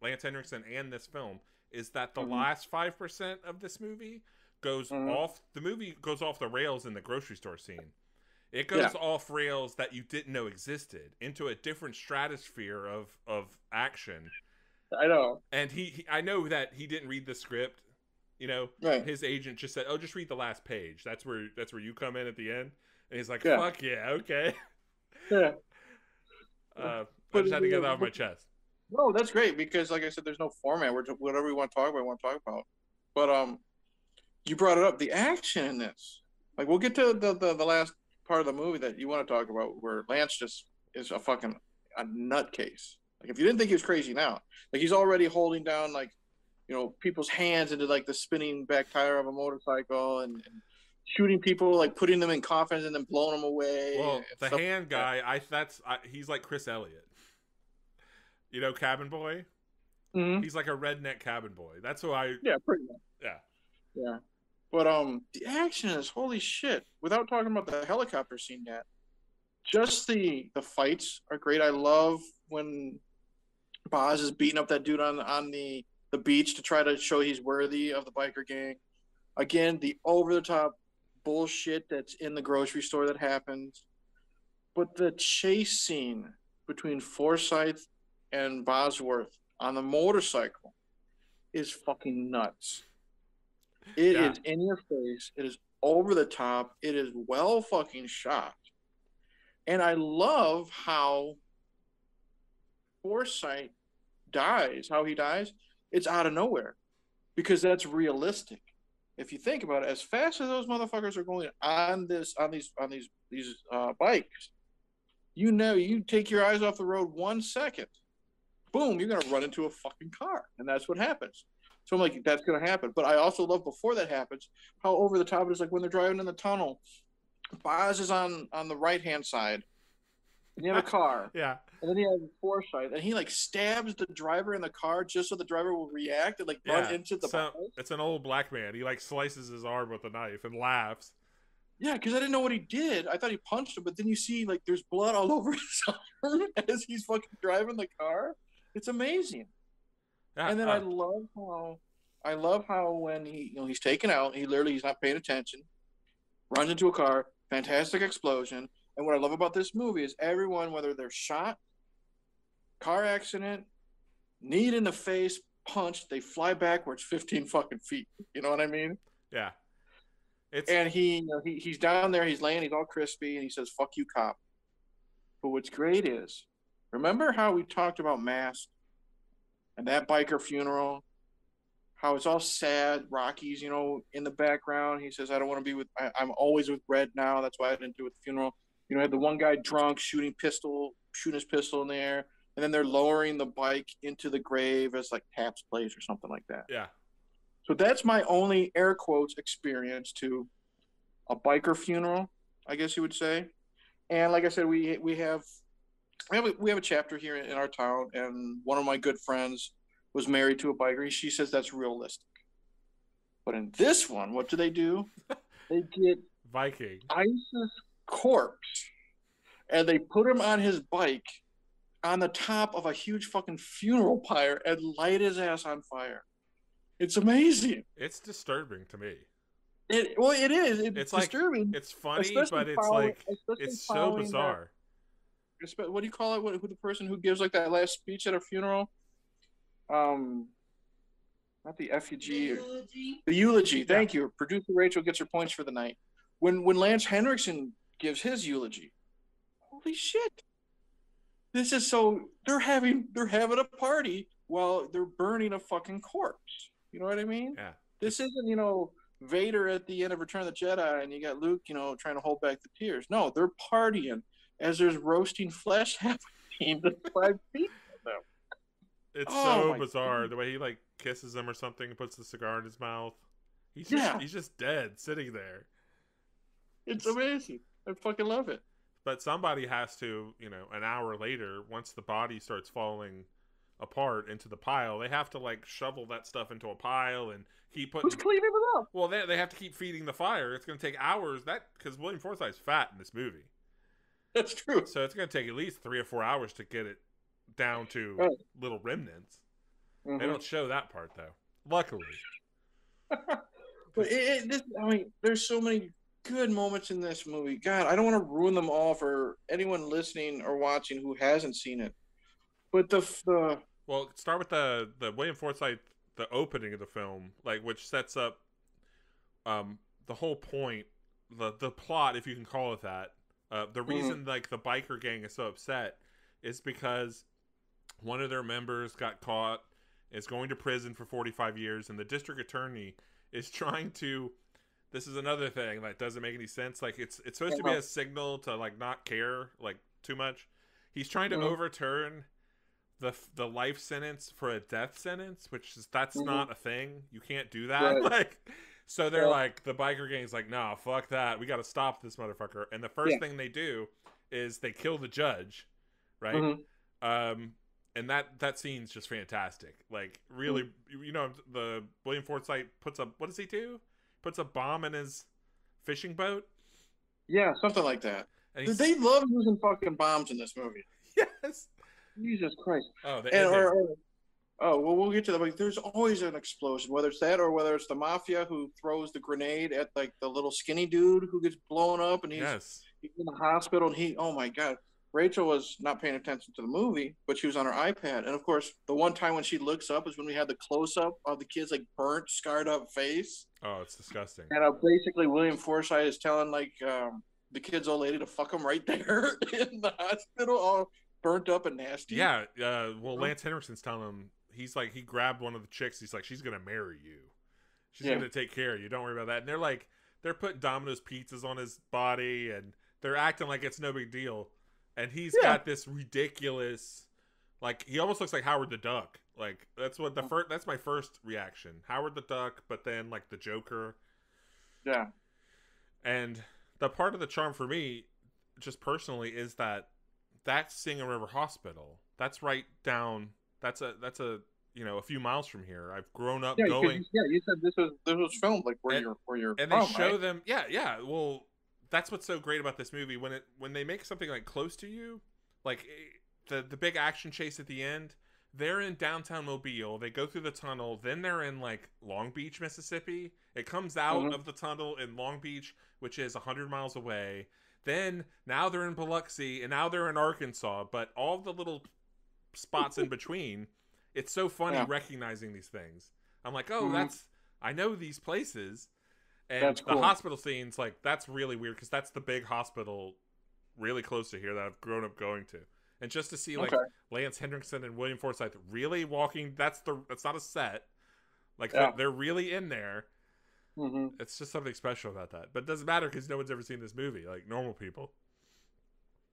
Lance Henriksen and this film, is that the Mhm. last five percent of this movie goes Mhm. off. The movie goes off the rails in the grocery store scene. It goes Yeah. off rails that you didn't know existed into a different stratosphere of of action. I know. And he, he, I know that he didn't read the script. You know, Right. his agent just said, "Oh, just read the last page. That's where that's where you come in at the end." And he's like, Yeah. "Fuck yeah, okay." Yeah. Uh, I just had to get that off my chest. No, that's great because, like I said, there's no format. We're whatever we want to talk about, we want to talk about. But um, you brought it up. The action in this, like, we'll get to the the, the last part of the movie that you want to talk about, where Lance just is a fucking a nutcase. Like, if you didn't think he was crazy now, like he's already holding down like, you know, people's hands into like the spinning back tire of a motorcycle and. and Shooting people, like putting them in coffins and then blowing them away. Well, the hand like that. guy, I that's I, he's like Chris Elliott. You know, cabin boy. Mhm. He's like a redneck cabin boy. That's who I. Yeah, pretty much. Yeah. Yeah. But um the action is holy shit. Without talking about the helicopter scene yet. Just the the fights are great. I love when Boz is beating up that dude on on the the beach to try to show he's worthy of the biker gang. Again, the over the top bullshit that's in the grocery store that happens. But the chase scene between Forsythe and Bosworth on the motorcycle is fucking nuts. It is Yeah. in your face. It is over the top. It is well fucking shot. And I love how Forsythe dies, how he dies. It's out of nowhere because that's realistic. If you think about it, as fast as those motherfuckers are going on this on these on these these uh, bikes, you know, you take your eyes off the road one second, boom, you're gonna run into a fucking car, and that's what happens. So I'm like, that's gonna happen. But I also love before that happens how over the top it is. Like when they're driving in the tunnel, Boz is on on the right hand side, and you have a car, Yeah. and then you have Forsythe, and he like stabs the driver in the car just so the driver will react and like run Yeah. into the So it's an old black man. He like slices his arm with a knife and laughs. Yeah, because I didn't know what he did. I thought he punched him, but then you see like there's blood all over his arm as he's fucking driving the car. It's amazing. Yeah, and then uh, I love how I love how when he you know he's taken out, he literally he's not paying attention, runs into a car, fantastic explosion. And what I love about this movie is everyone, whether they're shot, car accident, knee in the face, punched, they fly backwards 15 fucking feet. You know what I mean? yeah. It's And he, you know, he he's down there, he's laying, he's all crispy, and he says, "Fuck you, cop." But what's great is, remember how we talked about Mask and that biker funeral, how it's all sad. Rocky's, you know, in the background. He says, "I don't want to be with. I, I'm always with Red now. That's why I didn't do it at the funeral." You know, had the one guy drunk shooting pistol, shooting his pistol in the air, and then they're lowering the bike into the grave as like Taps plays or something like that. yeah. So that's my only air quotes experience to a biker funeral, I guess you would say. And like I said, we we have we have a, we have a chapter here in our town, and one of my good friends was married to a biker. She says that's realistic. But in this one, what do they do? they get Viking. Ice's corpse, and they put him on his bike on the top of a huge fucking funeral pyre and light his ass on fire. It's amazing. It's disturbing to me. It well, it is. It, It's it's like- disturbing. It's funny, but it's like it's so bizarre. Espe- what do you call it? What, who the person who gives like that last speech at a funeral? Um, not the effigy. or- Eulogy. The eulogy. Thank you. Producer Rachel gets her points for the night. When when Lance Henriksen gives his eulogy, holy shit! this is so they're having they're having a party while they're burning a fucking corpse. You know what I mean? Yeah. This isn't, you know, Vader at the end of Return of the Jedi and you got Luke, you know, trying to hold back the tears. No, they're partying as there's roasting flesh happening to five feet from them. It's Oh so bizarre God. the way he like kisses him or something and puts the cigar in his mouth. He's Yeah. just, he's just dead sitting there. It's amazing. I fucking love it. But somebody has to, you know, an hour later, once the body starts falling apart into the pile, they have to like shovel that stuff into a pile and keep putting. Who's cleaning it up? Well, they they have to keep feeding the fire. It's going to take hours. That because William Forsythe's fat in this movie, That's true. so it's going to take at least three or four hours to get it down to Right. little remnants. Mhm. They don't show that part though. Luckily, But it, it, this, I mean, there's so many good moments in this movie. God, I don't want to ruin them all for anyone listening or watching who hasn't seen it. But the the Well, start with the the William Forsythe, the opening of the film, like which sets up um the whole point, the the plot, if you can call it that. Uh, the reason like the biker gang is so upset is because one of their members got caught, is going to prison for 45 years, and the district attorney is trying to. This is another thing that doesn't make any sense. Like it's it's supposed to be a signal to like not care like too much. He's trying to Mhm. overturn the the life sentence for a death sentence, which is that's Mhm. not a thing. You can't do that. Right. Like, so they're like the biker gang's like, nah, fuck that. We got to stop this motherfucker. And the first Yeah. thing they do is they kill the judge, right? Mhm. Um, and that that scene's just fantastic. Like, really, Mm. you know, the William Forsythe puts a what does he do? Puts a bomb in his fishing boat, yeah, something like that. and he's They love using fucking bombs in this movie. yes. Jesus Christ. Oh, the And, or, or- oh well, we'll get to that. But there's always an explosion, whether it's that or whether it's the mafia who throws the grenade at like the little skinny dude who gets blown up and he's yes. he's in the hospital and he oh my god rachel was not paying attention to the movie but she was on her ipad and of course the one time when she looks up is when we had the close-up of the kid's like burnt scarred up face Oh, it's disgusting. and uh, basically william forsythe is telling like um, the kid's old lady to fuck him right there in the hospital all burnt up and nasty Yeah, uh, well, Lance Henriksen's telling him he's like he grabbed one of the chicks. He's like, she's gonna marry you. She's Yeah. gonna take care of you. Don't worry about that. And they're like, they're putting Domino's pizzas on his body, and they're acting like it's no big deal. And he's Yeah. got this ridiculous, like he almost looks like Howard the Duck. Like that's what the Mm. first. That's my first reaction. Howard the Duck, but then like the Joker. yeah And the part of the charm for me, just personally, is that that's Singing River Hospital. That's right down. That's a that's a you know a few miles from here. I've grown up yeah, going, you, yeah you said this was this was filmed like where And- you're where you're and they from, show right? them. Yeah, yeah. Well, that's what's so great about this movie when it when they make something like close to you, like eh, the the big action chase at the end. They're in downtown Mobile. They go through the tunnel. Then they're in like Long Beach, Mississippi. It comes out Mhm. of the tunnel in Long Beach, which is 100 miles away. Then now they're in Biloxi and now they're in Arkansas. But all the little spots in between, it's so funny Yeah. recognizing these things. I'm like, oh, Mhm. that's I know these places. And That's the cool. hospital scenes, like that's really weird because that's the big hospital, really close to here that I've grown up going to, and just to see like Okay. Lance Henriksen and William Forsythe really walking. That's the that's not a set. Like Yeah. they're, they're really in there. hmm It's just something special about that. But it doesn't matter because no one's ever seen this movie. Like normal people.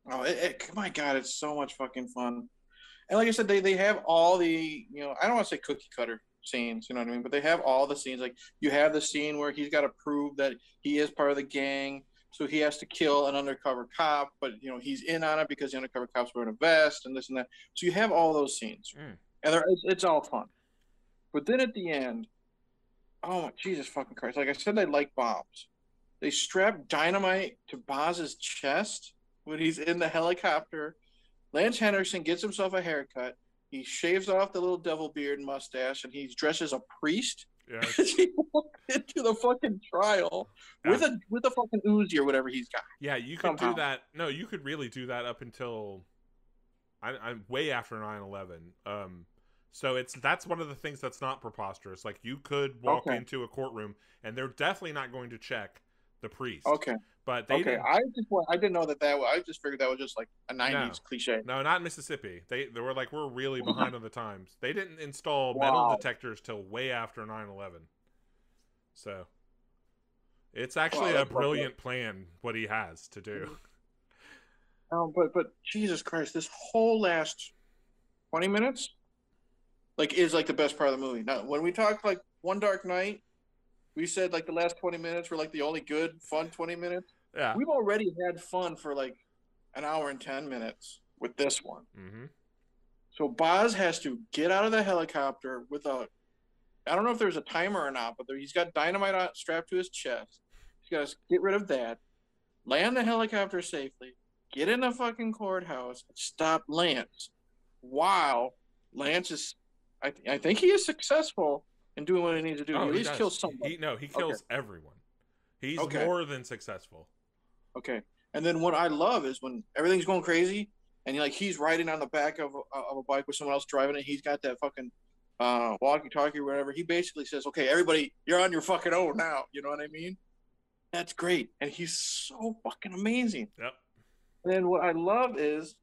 Oh, it, it, my God, it's so much fucking fun. And like I said, they, they have all the, you know, I don't want to say cookie cutter scenes, you know what I mean? But they have all the scenes. Like you have the scene where he's got to prove that he is part of the gang. So he has to kill an undercover cop, but, you know, he's in on it because the undercover cop's wearing a vest and this and that. So you have all those scenes. Mm. And they're, it's, it's all fun. But then at the end, oh, my Jesus fucking Christ. Like I said, they like bombs. They strap dynamite to Boz's chest when he's in the helicopter. Lance Henriksen gets himself a haircut. He shaves off the little devil beard and mustache, and he dresses a priest. Yeah. he into the fucking trial with a with a fucking Uzi or whatever he's got. Yeah, you could Somehow. do that. No, you could really do that up until I, I'm way after 9/11. Um, so it's that's one of the things that's not preposterous. Like you could walk Okay. into a courtroom and they're definitely not going to check the priest. Okay, But they okay, didn't, I just I didn't know that that. was- I just figured that was just like a '90s cliche. no, not in Mississippi. They they were like we're really behind on the times. They didn't install metal detectors till way after 9/11. So it's actually a that's brilliant plan what he has to do. Um, but but Jesus Christ, this whole last twenty minutes, like, is like the best part of the movie. Now, when we talk like One Dark Night, we said like the last twenty minutes were like the only good, fun twenty minutes. Yeah. We've already had fun for like an hour and ten minutes with this one. hmm So Boz has to get out of the helicopter with a, I don't know if there's a timer or not, but there, he's got dynamite on, strapped to his chest. He's got to get rid of that, land the helicopter safely, get in the fucking courthouse, stop Lance. While Lance is, I, th- I think he is successful in doing what he needs to do. Oh, he at least does. kills somebody. He, no, he kills everyone. He's Okay. more than successful. Okay. And then what I love is when everything's going crazy and like he's riding on the back of a, of a bike with someone else driving it. He's got that fucking uh, walkie-talkie or whatever. He basically says, "Okay, everybody, you're on your fucking own now." You know what I mean? That's great, and he's so fucking amazing. Yep. And then what I love is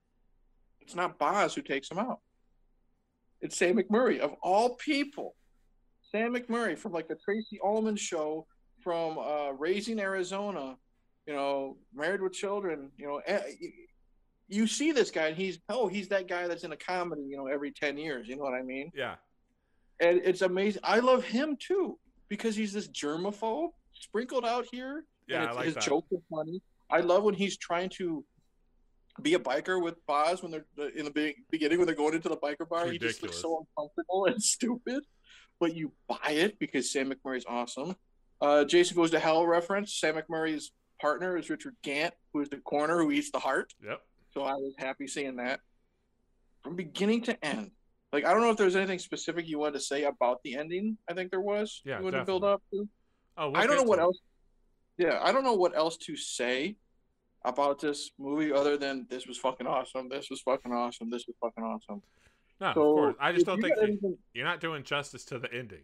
it's not Boz who takes him out. It's Sam McMurray of all people. Sam McMurray from like the Tracey Ullman show from uh, Raising Arizona, you know, Married with Children, you know, eh, you- see this guy and he's oh he's that guy that's in a comedy, you know, every ten years. You know what I mean? Yeah. And it's amazing. I love him too because he's this germaphobe sprinkled out here. Yeah, and I it's- like his that. jokes are funny. I love when he's trying to be a biker with Boz when they're in the beginning when they're going into the biker bar. He just looks so uncomfortable and stupid, but you buy it because Sam McMurray's awesome. Uh, Jason goes to hell reference. Sam McMurray's partner is Richard Gant, who is the corner who eats the heart. Yep. So I was happy seeing that from beginning to end. Like I don't know if there's anything specific you wanted to say about the ending. I think there was. Yeah, you wanted to build up to. Oh, we'll I don't know what it. else. Yeah, I don't know what else to say about this movie other than this was fucking awesome. This was fucking awesome. This was fucking awesome. No, so of course. I just don't you think anything- you're not doing justice to the ending.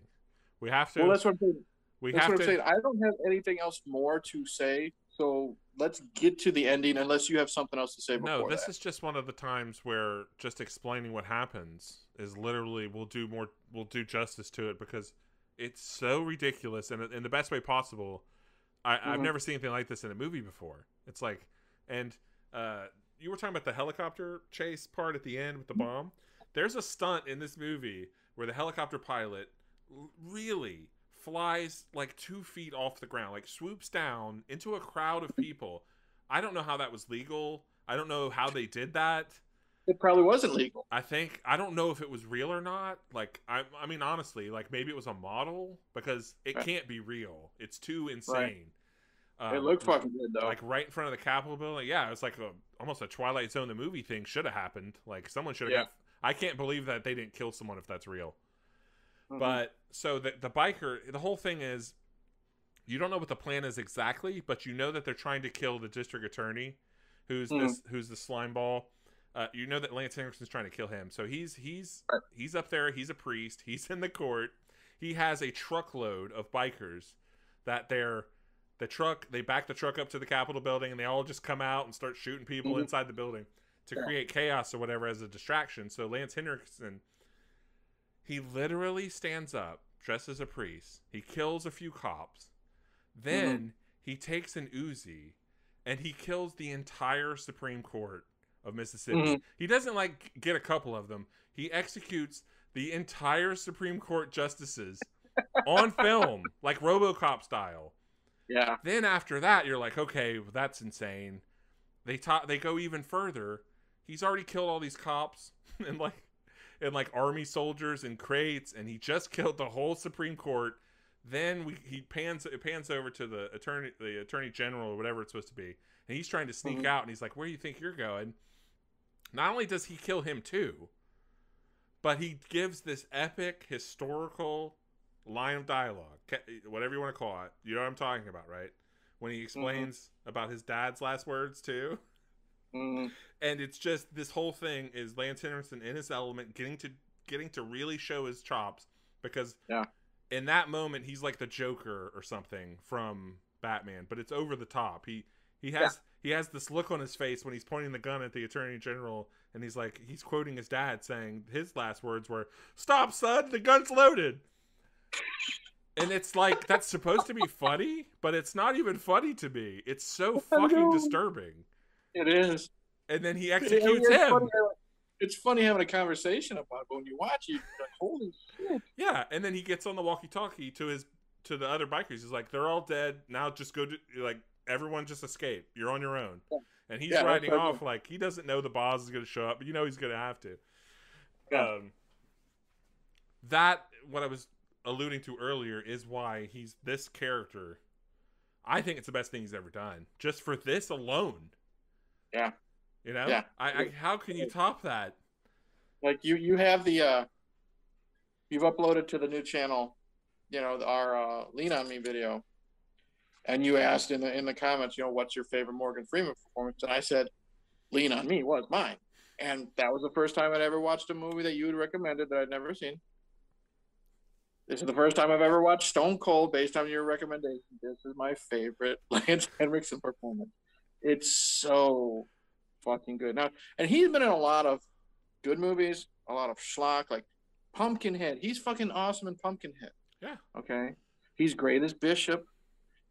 We have to. well, that's what I'm saying. we That's have what to. I'm saying. I don't have anything else more to say. So let's get to the ending, unless you have something else to say before No, this that. is just one of the times where just explaining what happens is literally will do more will do justice to it because it's so ridiculous and in the best way possible. I, I've Mhm. never seen anything like this in a movie before. It's like, and uh, you were talking about the helicopter chase part at the end with the Mm-hmm. bomb. There's a stunt in this movie where the helicopter pilot really flies like two feet off the ground, like swoops down into a crowd of people. I don't know how that was legal. I don't know how they did that. It probably wasn't legal. I think I don't know if it was real or not. Like I, I mean, honestly, like maybe it was a model because it Right. can't be real. It's too insane. it Um, looked fucking good though. like right in front of the Capitol building. Yeah, it's like a almost a Twilight Zone the movie thing should have happened. Like someone should have. Yeah. got I can't believe that they didn't kill someone if that's real. Mhm. But so the the biker, the whole thing is, you don't know what the plan is exactly, but you know that they're trying to kill the district attorney, who's Mhm. this who's the slime ball. Uh, you know that Lance Henriksen's trying to kill him, so he's he's he's up there. He's a priest. He's in the court. He has a truckload of bikers that they're the truck. They back the truck up to the Capitol building, and they all just come out and start shooting people Mhm. inside the building to Yeah. create chaos or whatever as a distraction. So Lance Henriksen he literally stands up, dressed as a priest. He kills a few cops. Then he takes an Uzi and he kills the entire Supreme Court of Mississippi. Mhm. He doesn't like get a couple of them. He executes the entire Supreme Court justices on film, like RoboCop style. yeah. Then after that, you're like, okay, well, that's insane. They ta- they go even further. He's already killed all these cops and like and like army soldiers and crates, and he just killed the whole Supreme Court. Then we he pans it pans over to the attorney the attorney general or whatever it's supposed to be, and he's trying to sneak Mhm. out, and he's like, "Where do you think you're going?" Not only does he kill him too, but he gives this epic historical line of dialogue, whatever you want to call it. You know what I'm talking about, right? When he explains about his dad's last words too. Mhm. And it's just this whole thing is Lance Henriksen in his element, getting to getting to really show his chops because Yeah. in that moment he's like the Joker or something from Batman, but it's over the top. He He has he has this look on his face when he's pointing the gun at the attorney general, and he's like he's quoting his dad saying his last words were "Stop, son, the gun's loaded." And it's like that's supposed to be funny, but it's not even funny to me. It's so fucking disturbing. It is. And then he It- executes it's him. Funny, it's funny having a conversation about it, but when you watch it, you're like, holy shit. Yeah, and then he gets on the walkie-talkie to his to the other bikers. He's like, "They're all dead now. Just go to like everyone. Just escape. You're on your own." Yeah. And he's Yeah, riding off like he doesn't know the Boz is going to show up, but you know he's going to have to. Yeah. Um, that what I was alluding to earlier is why he's this character. I think it's the best thing he's ever done, just for this alone. Yeah. You know, Yeah. I, I how can you top that? Like you, you have the, uh, you've uploaded to the new channel, you know, our uh, Lean on Me video, and you asked in the in the comments, you know, what's your favorite Morgan Freeman performance? And I said, Lean on Me was mine, and that was the first time I'd ever watched a movie that you had recommended that I'd never seen. This is the first time I've ever watched Stone Cold based on your recommendation. This is my favorite Lance Henriksen performance. It's so fucking good. Now, and he's been in a lot of good movies, a lot of schlock, like Pumpkinhead. He's fucking awesome in Pumpkinhead. Yeah. Okay. He's great as Bishop.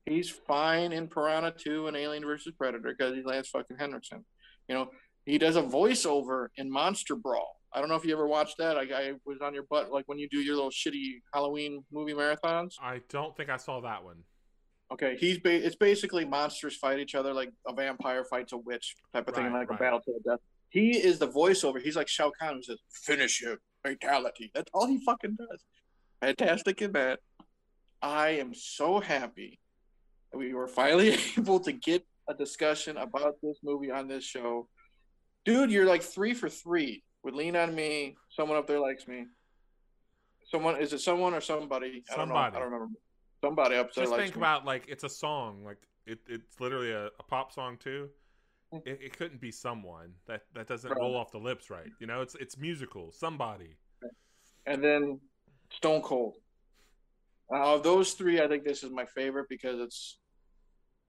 He's fine in Piranha 2 and Alien versus Predator because he's Lance fucking Henriksen. You know, he does a voiceover in Monster Brawl. I don't know if you ever watched that. I, I was on your butt like when you do your little shitty Halloween movie marathons. I don't think I saw that one. Okay, he's ba- it's basically monsters fight each other like a vampire fights a witch type of thing, Right, like right. a battle to the death. He is the voiceover. He's like Shao Kahn who says, "Finish him, fatality." That's all he fucking does. Fantastic in that. I am so happy that we were finally able to get a discussion about this movie on this show. Dude, you're like three for three with Lean on Me. Someone up there likes me. Someone is it someone or somebody? I don't know. Somebody. I don't remember. Somebody up there Just think me. about like it's a song, like it, it's literally a, a pop song too. Mm. It, it couldn't be someone that that doesn't Right. roll off the lips right. You know, it's it's musical. Somebody. and then Stone Cold. Uh, of those three, I think this is my favorite because it's,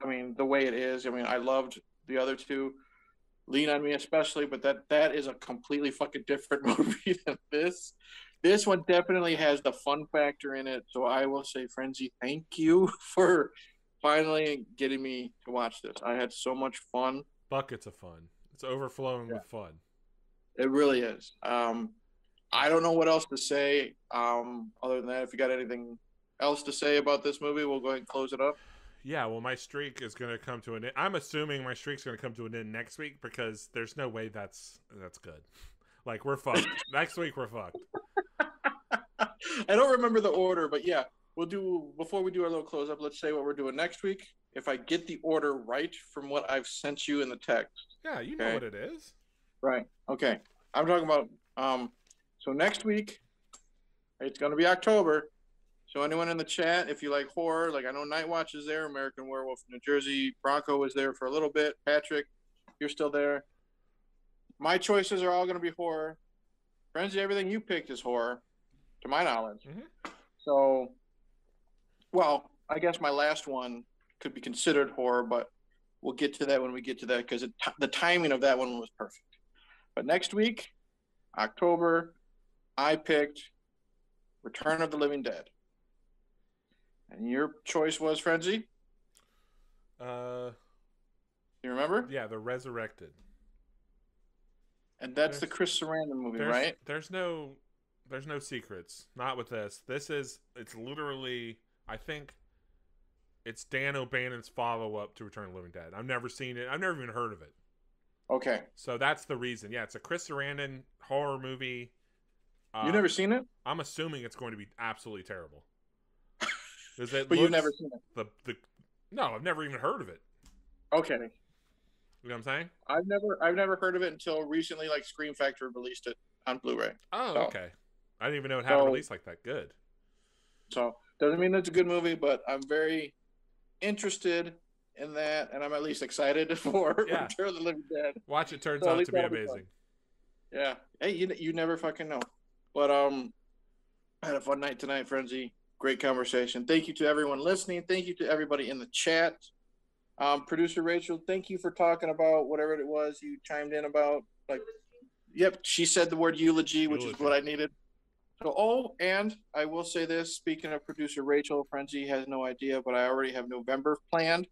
I mean, the way it is. I mean, I loved the other two, Lean on Me especially, but that that is a completely fucking different movie than this. This one definitely has the fun factor in it. So I will say, Frenzy, thank you for finally getting me to watch this. I had so much fun. Buckets of fun. It's overflowing Yeah. with fun. It really is. Um, I don't know what else to say. Um, other than that, if you got anything else to say about this movie, we'll go ahead and close it up. Yeah, well, my streak is going to come to an end. I'm assuming my streak's going to come to an end next week because there's no way that's that's good. Like we're fucked. next week we're fucked. I don't remember the order, but yeah, we'll do before we do our little close up. Let's say what we're doing next week. If I get the order right from what I've sent you in the text, Yeah, you know what it is. right? Okay, I'm talking about. Um, so next week, it's going to be October. So anyone in the chat, if you like horror, like I know Night Watch is there, American Werewolf in New Jersey, Bronco was there for a little bit, Patrick, you're still there. My choices are all going to be horror. Frenzy, everything you picked is horror, to my knowledge. Mhm. So, well, I guess my last one could be considered horror, but we'll get to that when we get to that because the timing of that one was perfect. But next week, October, I picked Return of the Living Dead. And your choice was Frenzy? Uh, You remember? yeah, the resurrected. And that's the Chris Sarandon movie, There's, right? There's no, there's no secrets. Not with this. This is it's literally. I think. It's Dan O'Bannon's follow up to Return of the Living Dead. I've never seen it. I've never even heard of it. Okay. So that's the reason. Yeah, it's a Chris Sarandon horror movie. Uh, you never seen it? I'm assuming it's going to be absolutely terrible. But you've never seen it. the the. No, I've never even heard of it. Okay. You know what I'm saying? I've never I've never heard of it until recently like Scream Factory released it on Blu-ray. Oh, So- okay. I didn't even know it had a release like that. Good. So doesn't mean it's a good movie, but I'm very interested in that, and I'm at least excited for Yeah. Return of the Living Dead. Watch it turns So out to be that'll be amazing. Yeah. Hey, you you never fucking know. But um, I had a fun night tonight, Frenzy. Great conversation. Thank you to everyone listening. Thank you to everybody in the chat. Um, Producer Rachel, thank you for talking about whatever it was you chimed in about. Like, yep, she said the word eulogy, which is what I needed. So, oh, and I will say this: speaking of producer Rachel, Frenzy has no idea, but I already have November planned,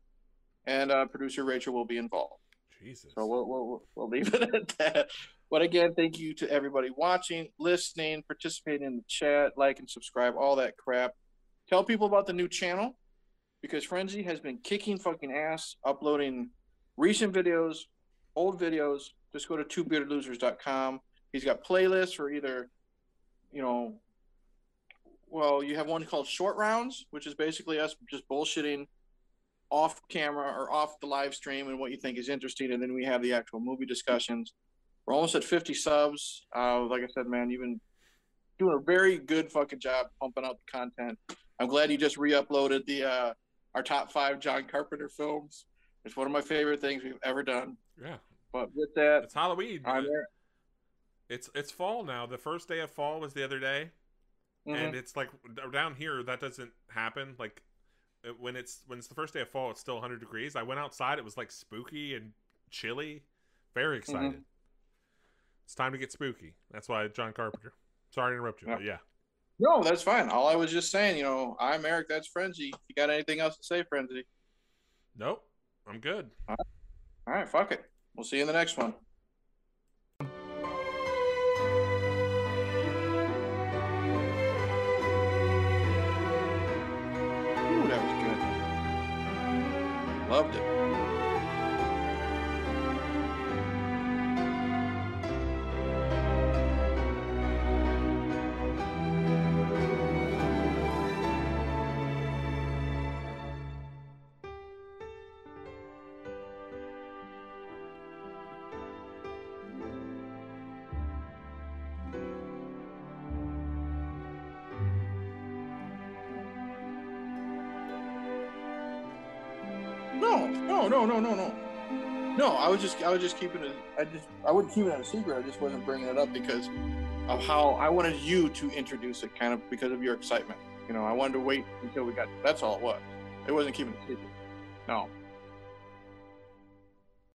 and uh, producer Rachel will be involved. Jesus. So we'll, we'll, we'll leave it at that. But again, thank you to everybody watching, listening, participating in the chat, like and subscribe, all that crap. Tell people about the new channel because Frenzy has been kicking fucking ass, uploading recent videos, old videos. Just go to twobeardedlosers.com. He's got playlists for either, you know, well, you have one called Short Rounds, which is basically us just bullshitting off camera or off the live stream and what you think is interesting. And then we have the actual movie discussions. We're almost at 50 subs. Uh, like I said, man, you've been doing a very good fucking job pumping out the content. I'm glad you just re-uploaded the uh, our top five John Carpenter films. It's one of my favorite things we've ever done. yeah. But with that, It's Halloween. I'm there. It's it's fall now. The first day of fall was the other day, Mhm. and it's like down here that doesn't happen. Like when it's when it's the first day of fall, it's still 100 degrees. I went outside; it was like spooky and chilly. Very excited. It's time to get spooky. That's why John Carpenter. Sorry to interrupt you, Yeah. but yeah. No, that's fine. All I was just saying, you know, I'm Eric. That's Frenzy. You got anything else to say, Frenzy? Nope, I'm good. All right, fuck it. We'll see you in the next one. Loved it. Was just, I was just keeping it. I just, I wouldn't keep it a secret. I just wasn't bringing it up because of how I wanted you to introduce it, kind of because of your excitement. You know, I wanted to wait until we got. That's all it was. It wasn't keeping it a secret. No,